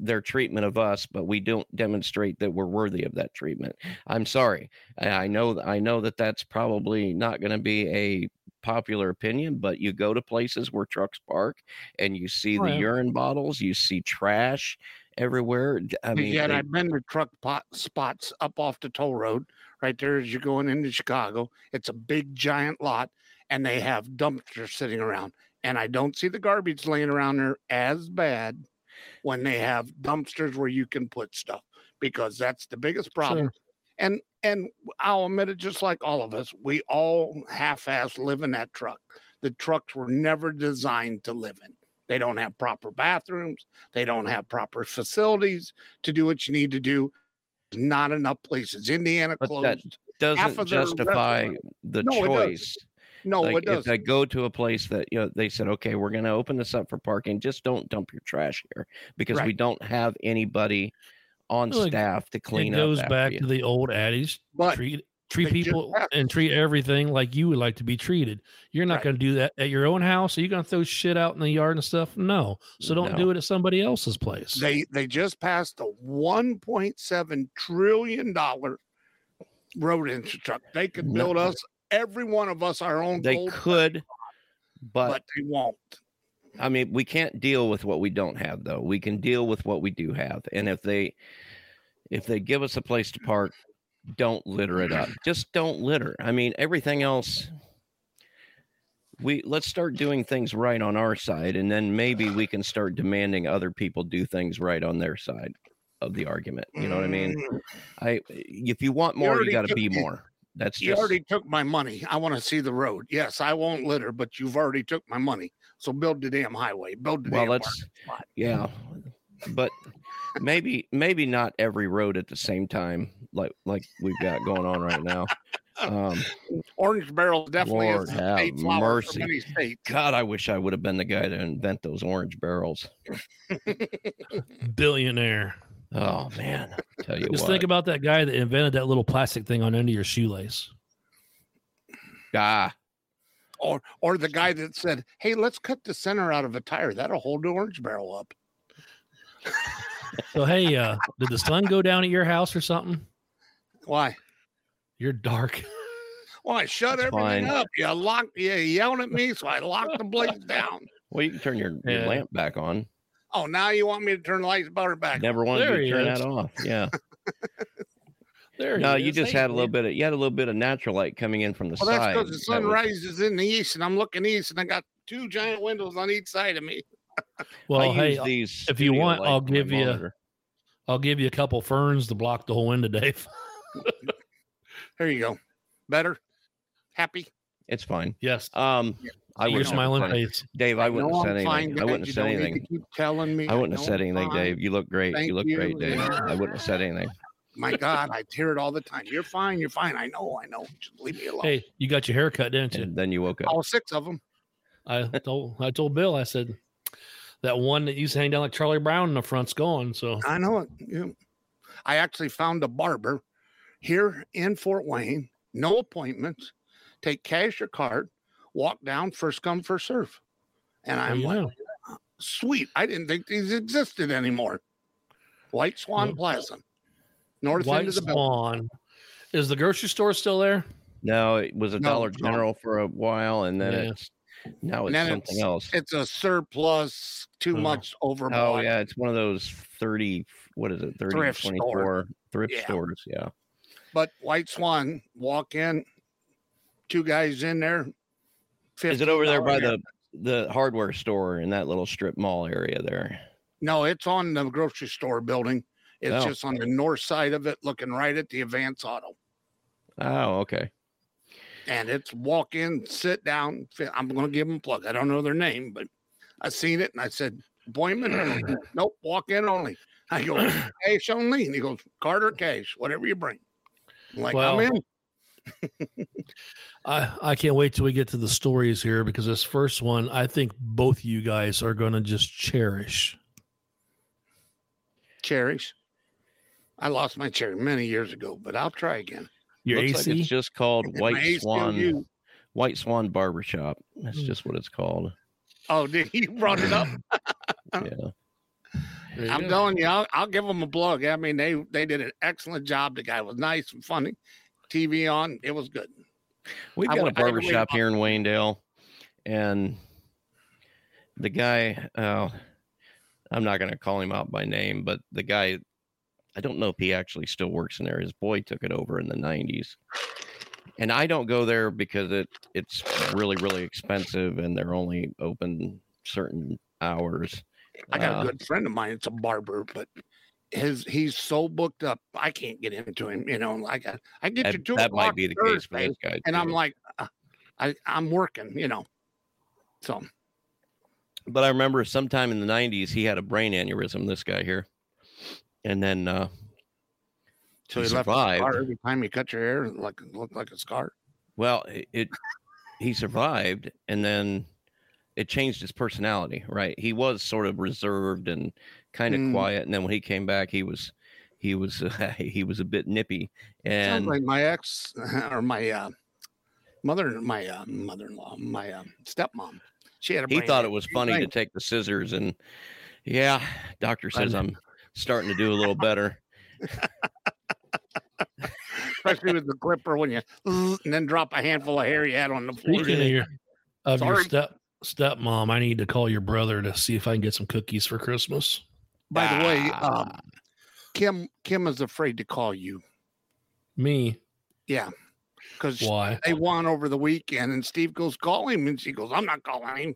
their treatment of us but we don't demonstrate that we're worthy of that treatment i'm sorry i know i know that that's probably not going to be a popular opinion but you go to places where trucks park and you see Oh, the yeah. urine bottles you see trash everywhere i mean yeah, they- I've been to truck pot spots up off the toll road right there as you're going into Chicago. It's a big giant lot, and they have dumpsters sitting around. And I don't see the garbage laying around there as bad when they have dumpsters where you can put stuff because that's the biggest problem. Sure. And and I'll admit it, just like all of us, we all half-ass live in that truck. The trucks were never designed to live in. They don't have proper bathrooms. They don't have proper facilities to do what you need to do. Not enough places. Indiana But that doesn't justify restaurant- the No, it doesn't. choice No, like it if does. I go to a place that you know they said, okay, we're going to open this up for parking, just don't dump your trash here because we don't have anybody on Well, it- staff to clean It clean goes back after to the old adage: But treat treat people and treat everything like you would like to be treated. You're not Right. going to do that at your own house. Are you going to throw shit out in the yard and stuff? No. So don't No. do it at somebody else's place. they they just passed a 1.7 trillion dollar road infrastructure. They could No. build us every one of us our own They could, but, but they won't. I mean, we can't deal with what we don't have, though. We can deal with what we do have, and if they if they give us a place to park, don't litter it up. Just don't litter. I mean, everything else. We let's start doing things right on our side, and then maybe we can start demanding other people do things right on their side of the argument. You know what I mean? Mm, I if you want more, you already got to be more. That's You just already took my money. I want to see the road. Yes, I won't litter, but you've already took my money. So build the damn highway. Build the well. damn Let's spot. yeah, but maybe maybe not every road at the same time, like like we've got going on right now. Um, Orange barrel definitely Lord is the have state flower mercy. for many states. God, I wish I would have been the guy to invent those orange barrels. Billionaire. Oh man, tell you Just what. think about that guy that invented that little plastic thing on the end of your shoelace. ah, Or or the guy that said, "Hey, let's cut the center out of a tire. That'll hold the orange barrel up." So hey, uh, did the sun go down at your house or something? Why? You're dark. Well, I shut That's everything fine. up. You locked. You yelling at me, so I locked the blaze down. well, you can turn your, your Yeah. lamp back on. Oh, now you want me to turn the lights better back? Never wanted There to turn is. that off. Yeah. There. no, he you is. just Hey, had a little man. bit of you had a little bit of natural light coming in from the side. Well, that's because the That sun was- rises in the east, and I'm looking east, and I got two giant windows on each side of me. Well, I hey, use these if you want, I'll give you- monitor. I'll give you a couple ferns to block the whole window, Dave. There you go. Better. Happy. It's fine. Yes. Um, I Your wouldn't have smiling face. Dave. I wouldn't know have said I'm fine, anything. I wouldn't You have said don't need anything. Keep telling me. I wouldn't have said anything, fine. Dave. You look great. Thank you look great, you. Dave. I wouldn't have said anything. My God, I hear it all the time. You're fine. You're fine. I know. I know. Just leave me alone. Hey, you got your hair cut, didn't you? And then you woke up. All six of them. I told I told Bill, I said that one that used to hang down like Charlie Brown in the front's gone. So I know it. Yeah. I actually found a barber here in Fort Wayne, no appointments, take cash or card, walk down, first come, first serve. And I'm you like, sweet. I didn't think these existed anymore. White Swan Nope. Plaza, north end of the building. Swan. Is the grocery store still there? No, it was a No, Dollar no. General for a while, and then Yeah. it's now it's something it's- else. It's a surplus, too Oh. much overbought. Oh yeah, it's one of those thirty. What is it? 30, Thrift store. 24 thrift Yeah. stores. Yeah. But White Swan, walk in, two guys in there. Is it over there by the the hardware store in that little strip mall area there? No, it's on the grocery store building. It's Oh. just on the north side of it, looking right at the Advance Auto. Oh, okay. And it's walk in, sit down. I'm going to give them a plug. I don't know their name, but I seen it and I said, appointment? nope, walk in only. I go, cash only. And he goes, card or cash, whatever you bring. I'm like, Well, I'm in. I, I can't wait till we get to the stories here because this first one, I think both you guys are going to just cherish. Cherries. I lost my cherry many years ago, but I'll try again. Your Looks AC. like it's just called My White Swan. White Swan Barbershop. That's just what it's called. Oh, did he brought it up? Yeah. I'm go. telling you, I'll, I'll give them a plug. I mean, they they did an excellent job. The guy was nice and funny. TV on, it was good. We've got a would- I would wait barbershop here in Waynedale, and the guy, uh, I'm not going to call him out by name, but the guy, I don't know if he actually still works in there. His boy took it over in the 90s. And I don't go there because it it's really really expensive and they're only open certain hours. I got Uh, a good friend of mine. It's a barber, but his he's so booked up. I can't get into him. You know, like I, I get you That, two that might be the case for Thursday, this guy. and I'm like, uh, I I'm working. You know, so but I remember sometime in the 90s he had a brain aneurysm. This guy here, and then uh, so He he, survived. every time you cut your hair, like look like a scar. Well, it, it he survived, and then it changed his personality. Right, he was sort of reserved and kind of Mm. quiet, and then when he came back, he was he was uh, he was a bit nippy, and Sounds like my ex or my uh, mother, my uh, mother-in-law, my uh, stepmom. She had a. he thought it was Same funny to take the scissors and yeah, doctor says I'm starting to do a little better. especially with the clipper when you and then drop a handful of hair you had on the floor. Speaking of your of your step stepmom, I need to call your brother to see if I can get some cookies for Christmas. By the way, Ah. um, Kim Kim is afraid to call you. Me? Yeah, because Why? they won over the weekend, and Steve goes call him, and she goes, "I'm not calling him."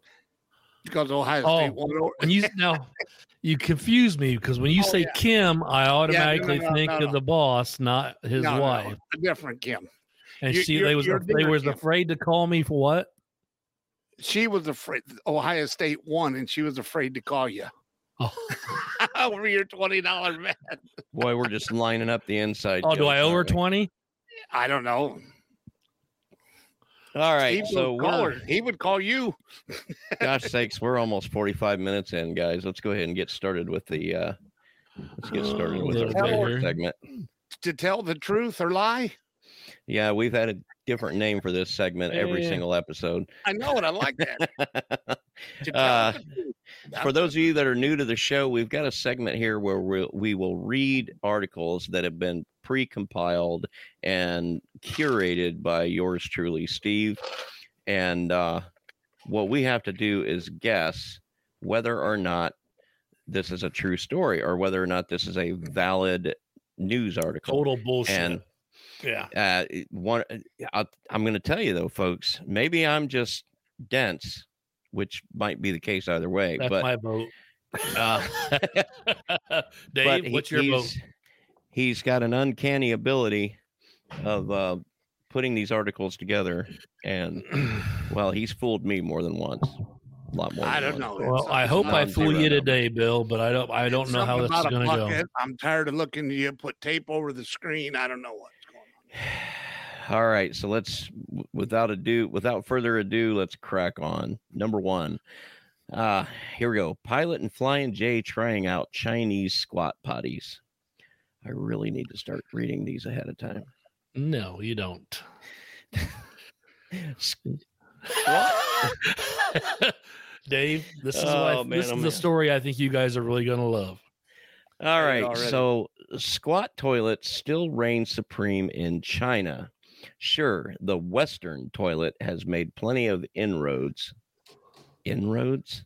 Because Ohio State Oh, won over. When you now you confuse me because when you Oh, say yeah. Kim, I automatically no, think no, of the boss, not his No, no, wife. a different Kim. And You- she you're- they was they was Kim. afraid to call me for what? She was afraid. Ohio State won, and she was afraid to call you Oh, over your twenty dollar bet. Boy, we're just lining up the inside. oh do I owe her aren't twenty? I don't know. All right, Steve so would call we're her. He would call you. gosh sakes, we're almost 45 minutes in, guys. Let's go ahead and get started with the uh Let's get started with Oh, our segment. To tell the truth or lie? Yeah, we've had a different name for this segment every Yeah. single episode. I know it. I like that. Uh. For those of you that are new to the show, we've got a segment here where we'll, we will read articles that have been pre-compiled and curated by yours truly, Steve. And uh, what we have to do is guess whether or not this is a true story or whether or not this is a valid news article. Total bullshit. And yeah. uh, one, i I'm going to tell you though, folks. Maybe I'm just dense, which might be the case either way. That's but my vote. uh, Dave, but he- what's your vote? he's, he's got an uncanny ability of uh, putting these articles together, and well, he's fooled me more than once. A lot more. I don't once. know. Well, I hope I non-zero fool you number. today, Bill, but I don't. I don't know how this is going to go. I'm tired of looking. At you put tape over the screen. I don't know what's going on. All right, so let's without ado, without further ado, let's crack on. Number one, uh, here we go. Pilot and Flying J trying out Chinese squat potties. I really need to start reading these ahead of time. No, you don't. Dave, this is what I- Oh, man, this oh, is man. the story I think you guys are really going to love. All right, so squat toilets still reign supreme in China. Sure, the Western toilet has made plenty of inroads. Inroads?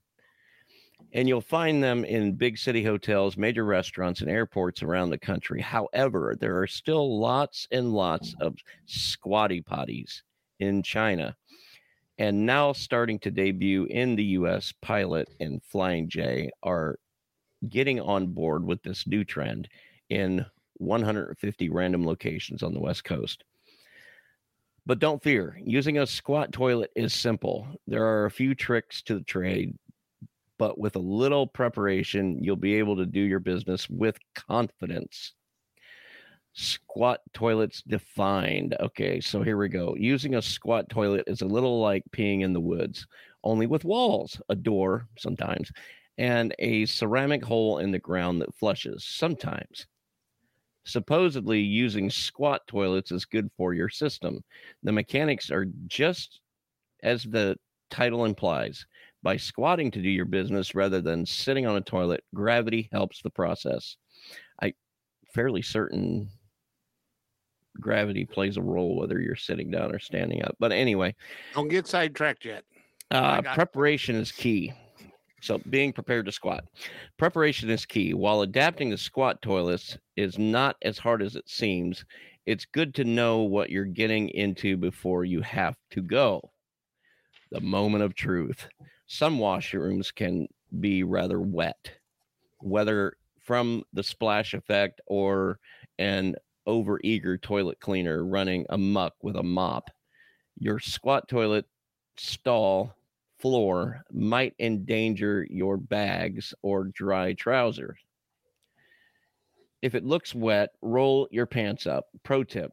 And you'll find them in big city hotels, major restaurants, and airports around the country. However, there are still lots and lots of squatty potties in China. And now starting to debut in the US, Pilot and Flying J are getting on board with this new trend in 150 random locations on the West Coast. But don't fear, using a squat toilet is simple. There are a few tricks to the trade, but with a little preparation, you'll be able to do your business with confidence. Squat toilets defined. Okay, so here we go. Using a squat toilet is a little like peeing in the woods, only with walls, a door sometimes, and a ceramic hole in the ground that flushes sometimes. Supposedly, using squat toilets is good for your system. The mechanics are just as the title implies. By squatting to do your business rather than sitting on a toilet, gravity helps the process. I fairly certain gravity plays a role whether you're sitting down or standing up. But anyway, Don't get sidetracked yet. uh, preparation is key. So being prepared to squat. Preparation is key. While adapting to squat toilets is not as hard as it seems, it's good to know what you're getting into before you have to go. The moment of truth. Some washrooms can be rather wet, whether from the splash effect or an overeager toilet cleaner running amuck with a mop. Your squat toilet stall floor might endanger your bags or dry trousers. If it looks wet, roll your pants up. Pro tip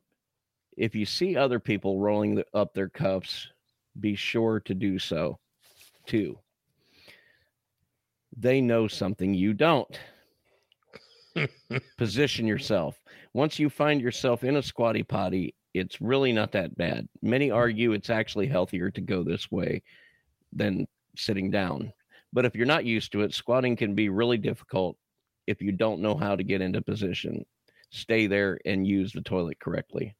if you see other people rolling up their cuffs, be sure to do so too. They know something you don't. Position yourself. Once you find yourself in a squatty potty, it's really not that bad. Many argue it's actually healthier to go this way than sitting down. But if you're not used to it, squatting can be really difficult if you don't know how to get into position. Stay there and use the toilet correctly.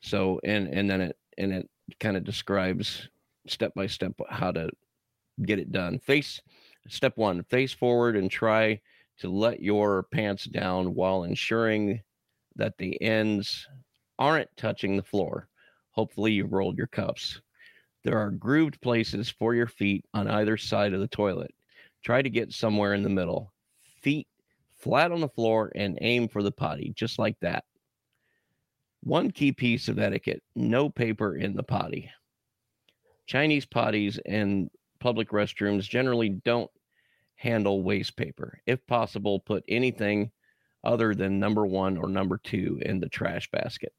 So and and then it and it kind of describes step by step how to get it done. Face step 1, face forward and try to let your pants down while ensuring that the ends aren't touching the floor. Hopefully you've rolled your cuffs. There are grooved places for your feet on either side of the toilet. Try to get somewhere in the middle. Feet flat on the floor and aim for the potty, just like that. One key piece of etiquette no paper in the potty. Chinese potties and public restrooms generally don't handle waste paper. If possible, put anything other than number one or number two in the trash basket.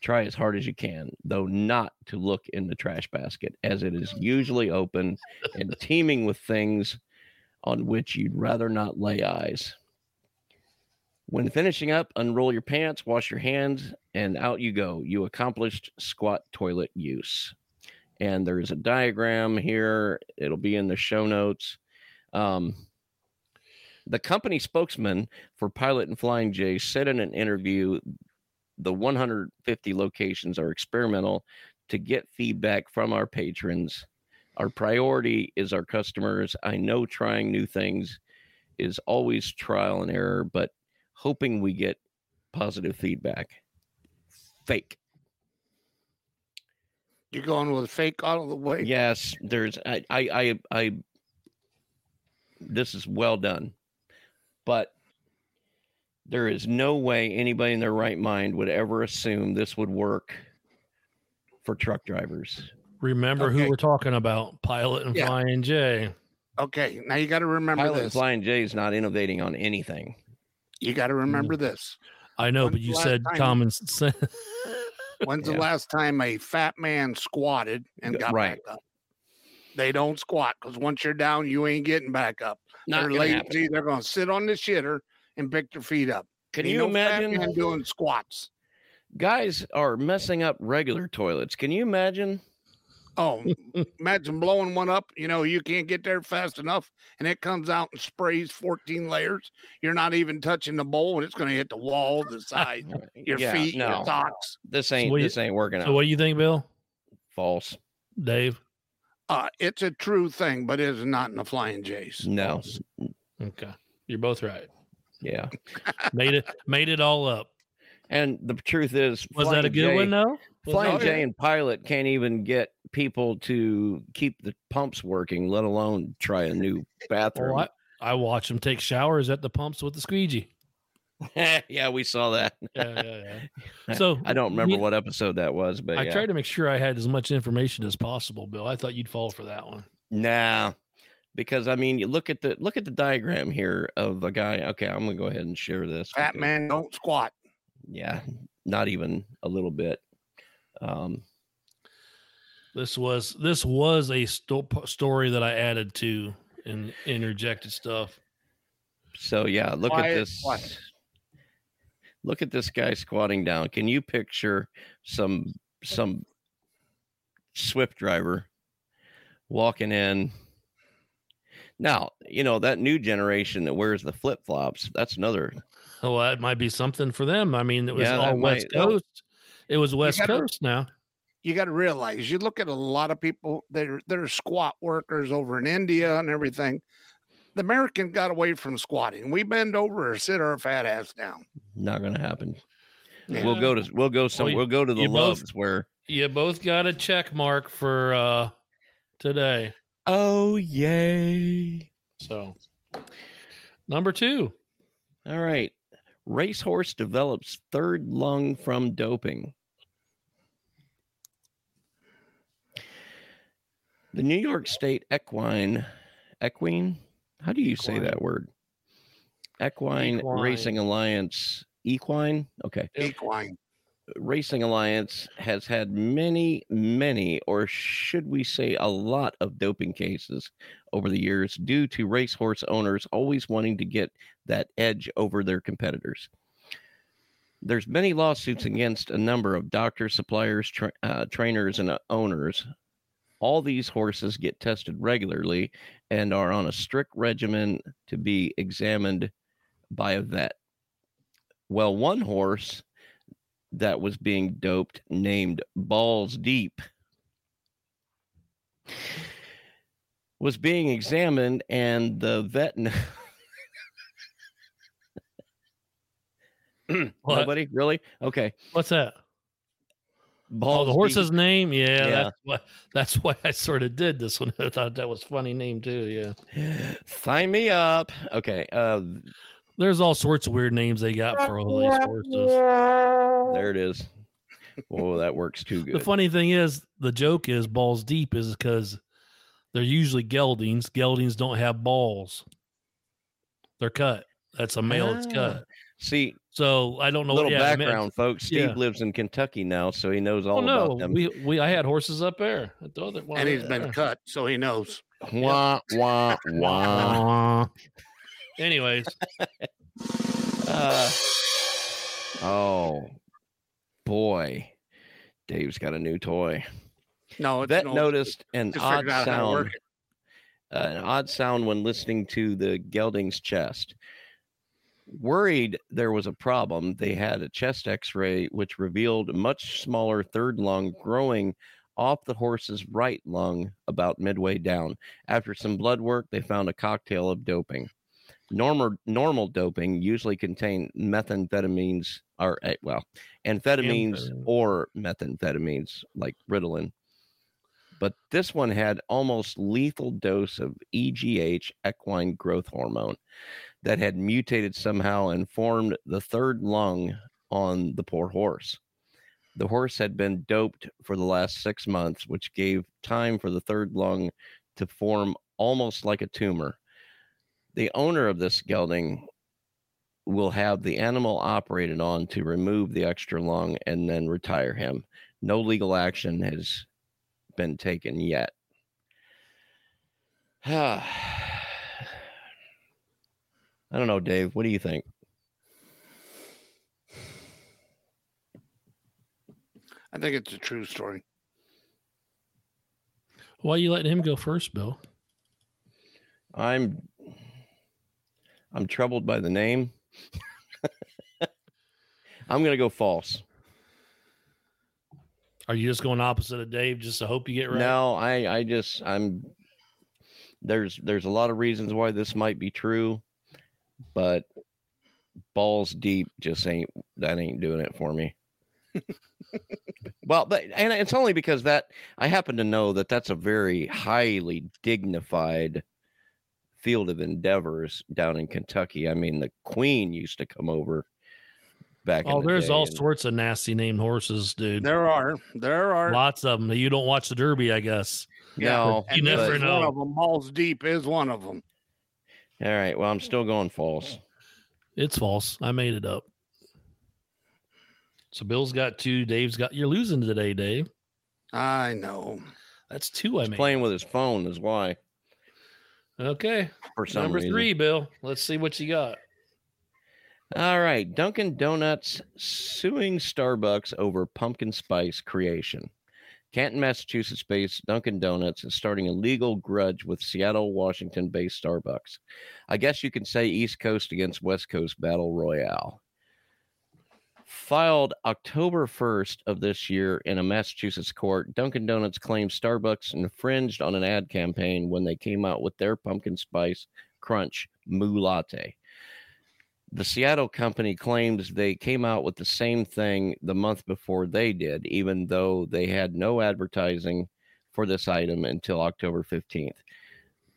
Try as hard as you can, though not to look in the trash basket, as it is usually open and teeming with things on which you'd rather not lay eyes. When finishing up, unroll your pants, wash your hands, and out you go. You accomplished squat toilet use. And there's a diagram here. It'll be in the show notes. Um, the company spokesman for Pilot and Flying J said in an interview the 150 locations are experimental to get feedback from our patrons. Our priority is our customers. I know trying new things is always trial and error, but hoping we get positive feedback. Fake. You're going with fake all the way. Yes, there's I I I, I this is well done. But there is no way anybody in their right mind would ever assume this would work for truck drivers. Remember Okay. who we're talking about? Pilot and Yeah. Flying J. Okay, now you got to remember Pilot and this. Flying J is not innovating on anything. You got to hmm. remember this. I know, When's but you said time- common sense. When's Yeah. the last time a fat man squatted and got right. back up? They don't squat because once you're down, you ain't getting back up. Not they're lazy. happen. They're going to sit on the shitter and pick their feet up. Can Ain't you no fat imagine? man doing squats? Guys are messing up regular toilets. Can you imagine? Oh, imagine blowing one up. You know, you can't get there fast enough, and it comes out and sprays 14 layers. You're not even touching the bowl, and it's going to hit the wall, the side, your Yeah, feet, no, your socks. this ain't what do you- this ain't working so out. what do you think, Bill? False. Dave? Uh, it's a true thing, but it is not in the flying J's. No. Okay. You're both right. Yeah. Made it made it all up. And the truth is, Was that a good J- one though? Was Flying J and Pilot can't even get people to keep the pumps working, let alone try a new oh, bathroom. Well, I, I watch them take showers at the pumps with the squeegee. yeah, we saw that. Yeah, yeah, yeah. So I don't remember me- what episode that was, but I yeah. tried to make sure I had as much information as possible, Bill. I thought you'd fall for that one. Nah, because I mean, you look at the look at the diagram here of a guy. Okay, I'm gonna go ahead and share this. Fat because- man don't squat. Yeah, not even a little bit. Um, This was this was a sto- story that I added to and interjected stuff. so yeah, look at this. quiet. Look at this guy squatting down. Can you picture some some Swift driver walking in? Now, you know, that new generation that wears the flip flops, that's another Well, that might be something for them. I mean, it was Yeah, all West might- Coast. It was West gotta- Coast now. You got to realize, you look at a lot of people, they're, they're squat workers over in India and everything. The American got away from squatting. We bend over or sit our fat ass down. not gonna happen. Yeah. We'll go to we'll go some Well, we'll go to the you both- Love's where You both got a check mark for uh today. Oh yay. So number two. All right. Racehorse develops third lung from doping. The New York State Equine, Equine, how do you say that word? Equine, Equine. Racing Alliance, Equine. Okay. Equine. Racing Alliance has had many, many, or should we say a lot of doping cases over the years due to racehorse owners always wanting to get that edge over their competitors. There's many lawsuits against a number of doctors, suppliers, tra- uh, trainers, and uh, owners. All these horses get tested regularly and are on a strict regimen to be examined by a vet. Well, one horse that was being doped named Balls Deep was being examined and the vet What? nobody really okay What's that? Balls Oh, the Deep- horse's name? Yeah, Yeah. that's why that's why I sort of did this one. I thought that was a funny name too. Yeah. sign me up okay uh There's all sorts of weird names they got for all these horses. there it is oh that works too good. The funny thing is, the joke is balls deep is because they're usually geldings. Geldings don't have balls. They're cut. That's a male that's Ah. cut. see So I don't know. Little yeah, I meant- background, folks. Steve yeah. lives in Kentucky now, so he knows all Oh no, about them. we we I had horses up there. I thought that one and he's there. been cut, so he knows. Wah wah wah. Aw. Anyways, Uh, oh boy, Dave's got a new toy. No, that noticed an odd figured out how to work sound. uh, an odd sound when listening to the gelding's chest. Worried there was a problem, they had a chest x ray which revealed a much smaller third lung growing off the horse's right lung about midway down. After some blood work, they found a cocktail of doping. Normal, normal doping usually contain methamphetamines, or eh, well, amphetamines Amphetamine. or methamphetamines like Ritalin but this one had almost lethal dose of EGH equine growth hormone that had mutated somehow and formed the third lung on the poor horse. The horse had been doped for the last 6 months which gave time for the third lung to form almost like a tumor. The owner of this gelding will have the animal operated on to remove the extra lung and then retire him. No legal action has been taken yet. I don't know, Dave. What do you think? I think it's a true story. why are you letting him go first, Bill? I'm I'm troubled by the name. I'm gonna go false. Are you just going opposite of Dave just to hope you get right? No, I I just I'm there's there's a lot of reasons why this might be true, but balls deep just ain't that ain't doing it for me. well, but and it's only because that I happen to know that that's a very highly dignified field of endeavors down in Kentucky. I mean, the Queen used to come over back. Oh, in the there's day all and- sorts of nasty named horses, dude. There are, there are. Lots of them. You don't watch the Derby, I guess. No, You and never know. One of them, balls deep, is one of them. All right. Well, I'm still going false. It's false. I made it up. So Bill's got two. Dave's got. You're losing today, Dave. I know. That's two. I He's made. playing with his phone is why. Okay. For some Number reason. three, Bill. Let's see what you got. All right. Dunkin' Donuts suing Starbucks over pumpkin spice creation. Canton, Massachusetts based Dunkin' Donuts is starting a legal grudge with Seattle, Washington based Starbucks. I guess you can say East Coast against West Coast battle royale. Filed October 1st of this year in a Massachusetts court, Dunkin' Donuts claims Starbucks infringed on an ad campaign when they came out with their pumpkin spice crunch moo latte. The Seattle company claims they came out with the same thing the month before they did, even though they had no advertising for this item until October 15th.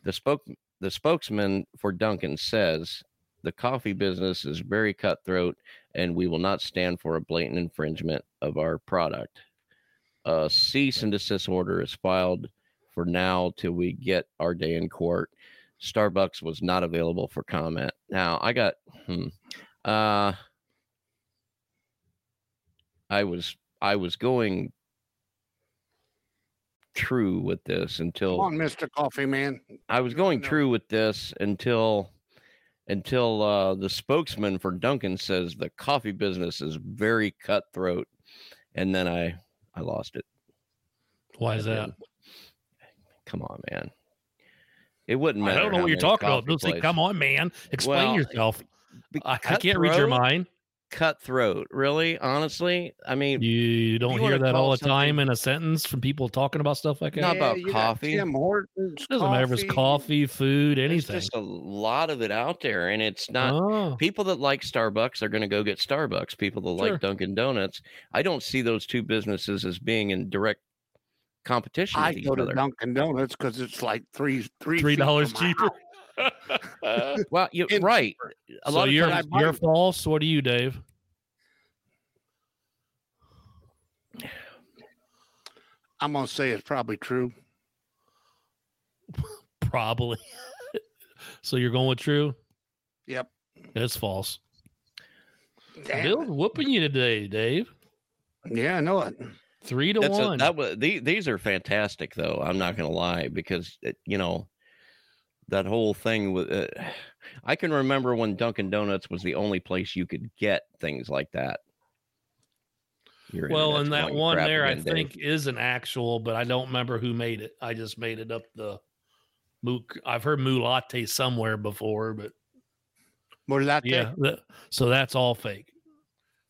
The spoke the spokesman for Dunkin' says the coffee business is very cutthroat and we will not stand for a blatant infringement of our product. A cease and desist order is filed for now till we get our day in court. Starbucks was not available for comment. Now I got hmm, uh I was I was going true with this until Come on, Mister Coffee Man. I was going no. true with this until until uh, the spokesman for Dunkin' says the coffee business is very cutthroat, and then I I lost it. Why is that? Come on, man. It wouldn't matter. I don't know what you're talking about. Bill, say, come on, man. Explain Well, yourself. I, I can't read your mind. Cutthroat, really? Honestly, I mean, You don't you hear that all the time in a sentence from people talking about stuff like that. Not about you got coffee. Tim Hortons. doesn't matter if it's coffee, food, there's anything. just a lot of it out there, and it's not. oh, people that like Starbucks are going to go get Starbucks. People that Sure. like Dunkin' Donuts, I don't see those two businesses as being in direct competition I with each go to. Dunkin' Donuts because it's like three three three dollars cheaper. House. well, you're It's right. A so lot of you're times, you're false. What are you, Dave? I'm gonna say it's probably true. Probably. so you're going with true. Yep. It's false. Damn Bill's whooping you today, Dave. Yeah, I know it. Three to That's a, one. that was the, these are fantastic though. I'm not gonna lie because it, you know that whole thing with. Uh, I can remember when Dunkin' Donuts was the only place you could get things like that. Your well, and that one crap there, I again, Dave. think, is an actual, but I don't remember who made it. I just made it up the. Moo- I've heard Mulate somewhere before, but More that yeah. that- so that's all fake.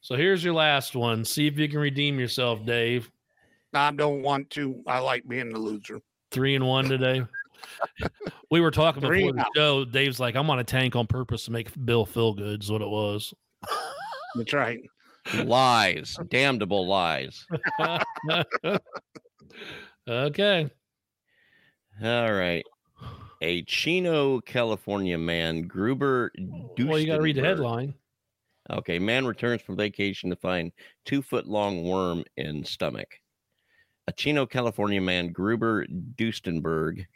So here's your last one. See if you can redeem yourself, Dave. I don't want to. I like being the loser. Three and one today. We were talking Three before the out. show. Dave's like, I'm on a tank on purpose to make Bill feel good. Is what it was. That's right. lies, damnable lies. okay. All right. A Chino, California man, Gruber. Well, you got to read the headline. Okay, man returns from vacation to find two foot long worm in stomach. A Chino, California man, Gruber Duestenberg,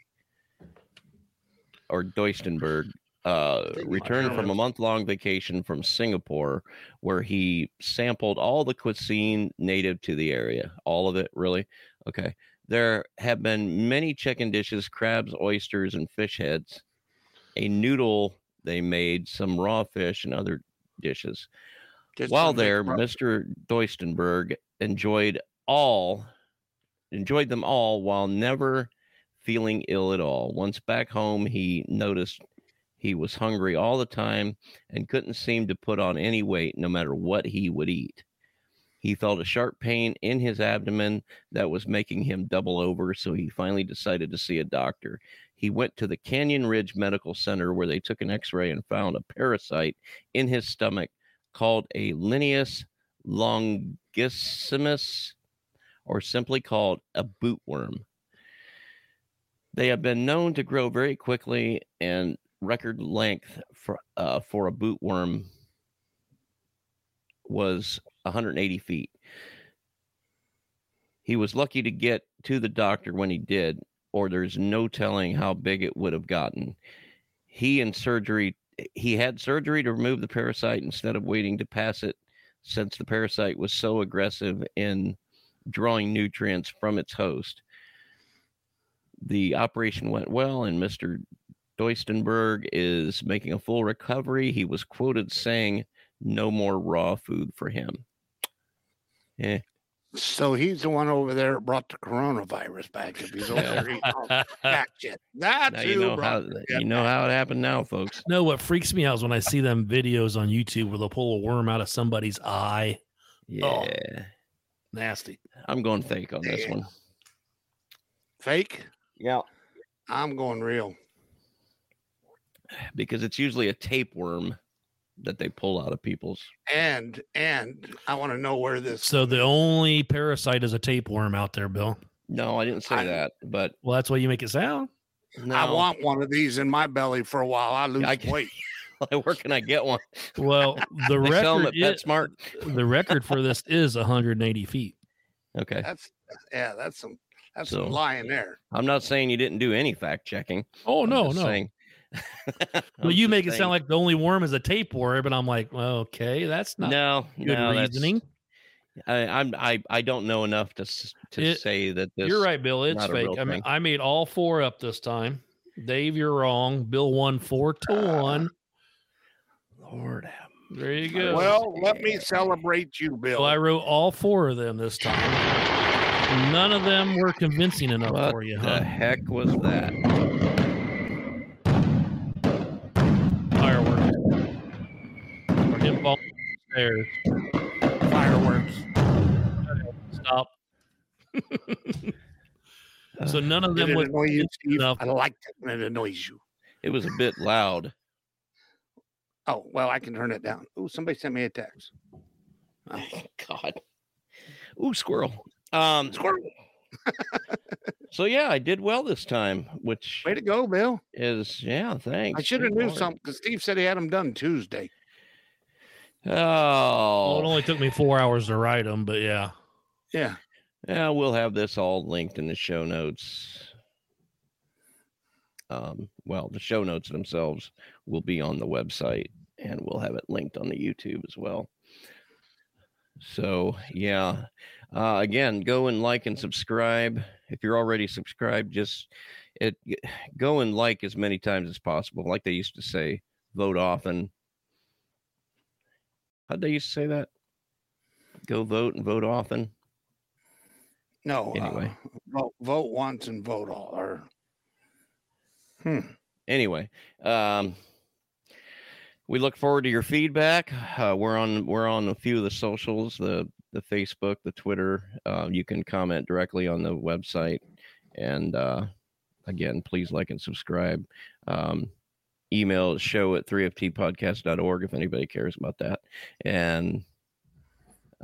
or Duistenberg, uh, returned from a month long vacation from Singapore where he sampled all the cuisine native to the area. All of it, really? Okay. There have been many chicken dishes, crabs, oysters, and fish heads. A noodle they made, some raw fish, and other dishes. Just While there, Mr. Duistenberg enjoyed all enjoyed them all while never feeling ill at all. Once back home, he noticed he was hungry all the time and couldn't seem to put on any weight no matter what he would eat. He felt a sharp pain in his abdomen that was making him double over, so he finally decided to see a doctor. He went to the Canyon Ridge Medical Center where they took an x ray and found a parasite in his stomach called a Lineus longissimus, or simply called a bootworm. They have been known to grow very quickly, and record length for, uh, for a bootworm was 180 feet. He was lucky to get to the doctor when he did, or there's no telling how big it would have gotten. He and surgery he had surgery to remove the parasite instead of waiting to pass it since the parasite was so aggressive in drawing nutrients from its host. The operation went well, and Mr. Duistenberg is making a full recovery. He was quoted saying, No more raw food for him. Eh, So he's the one over there that brought the coronavirus back. If he's over there eating that shit. That's now you know how you know how it happened now, folks. No, what freaks me out is when I see them videos on YouTube where they'll pull a worm out of somebody's eye. Yeah, Oh. Nasty. I'm going fake on this Damn. one. fake. Yeah, I'm going real. because it's usually a tapeworm that they pull out of people's. And and I want to know where this. So the only parasite is a tapeworm out there, Bill. No, I didn't say I- that, but Well, that's why you make it sound. no. I want one of these in my belly for a while. I lose I can- weight. Where can I get one? Well, the They record at is, PetSmart. the record for this is 180 feet. Okay, That's yeah. That's some. That's So- some lying there. I'm not saying you didn't do any fact checking. Oh I'm no, no. saying- Well, you just make it sound like the only worm is a tapeworm, but I'm like, well, okay, that's not no, good no, reasoning. I, I'm I I don't know enough to to It- say that this. You're right, Bill. It's fake. I mean, thing. I made all four up this time. Dave, you're wrong. Bill won four to Ah. one. Lord have There you go. Well, let me celebrate you, Bill. So I wrote all four of them this time. None of them were convincing enough What for you, the huh? heck was that? Fireworks. Him falling stairs. Fireworks. Stop. so none of them it was annoy you, Steve? enough. I liked it when it annoys you. It was a bit loud. Oh well, I can turn it down. Oh, somebody sent me a text. Oh, God. Ooh, squirrel. Um, squirrel. so yeah, I did well this time, which Way to go, Bill. is yeah, thanks. I should have Good knew something because Steve said he had them done Tuesday. Well, it Oh, only took me four hours to write them, but yeah. Yeah. yeah, we'll have this all linked in the show notes. Um, well, the show notes themselves will be on the website, and we'll have it linked on the YouTube as well. So yeah, uh, again, go and like and subscribe. If you're already subscribed, just it go and like as many times as possible. Like they used to say, vote often. How'd they used to say that? Go vote and vote often. No. Anyway. Uh, vote, vote once and vote all. Or hmm. Anyway, um, we look forward to your feedback. Uh, we're on we're on a few of the socials, the the Facebook, the Twitter. Uh, you can comment directly on the website, and uh, again, please like and subscribe. Um, email show at 3ftpodcast.org if anybody cares about that, and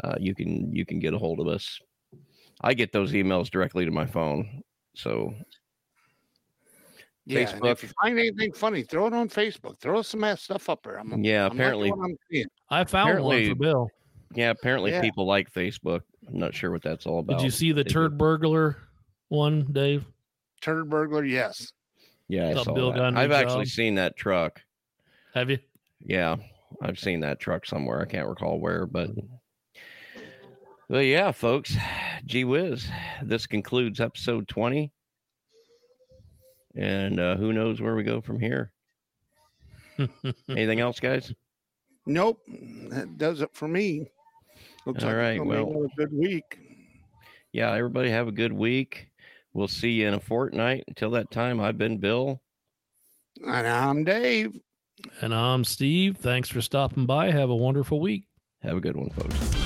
uh, you can you can get a hold of us. I get those emails directly to my phone, so Yeah. and Facebook. if you find anything funny, throw it on Facebook. Throw some ass stuff up there. I'm, yeah. I'm Apparently, I'm seeing. I found one for Bill. Yeah. Apparently, Yeah. people like Facebook. I'm not sure what that's all about. Did you see the turd burglar one, Dave? Turd burglar, yes. Yeah, I saw Bill that. I've actually job. seen that truck. Have you? Yeah, I've seen that truck somewhere. I can't recall where, but but yeah, folks. Gee whiz, this concludes episode twenty, and uh, who knows where we go from here? Anything else, guys? Nope. That does it for me. Looks All like it's right, well- another good week. Yeah, everybody have a good week. We'll see you in a fortnight. Until that time, I've been Bill. And I'm Dave. and I'm Steve. Thanks for stopping by. Have a wonderful week. Have a good one, folks.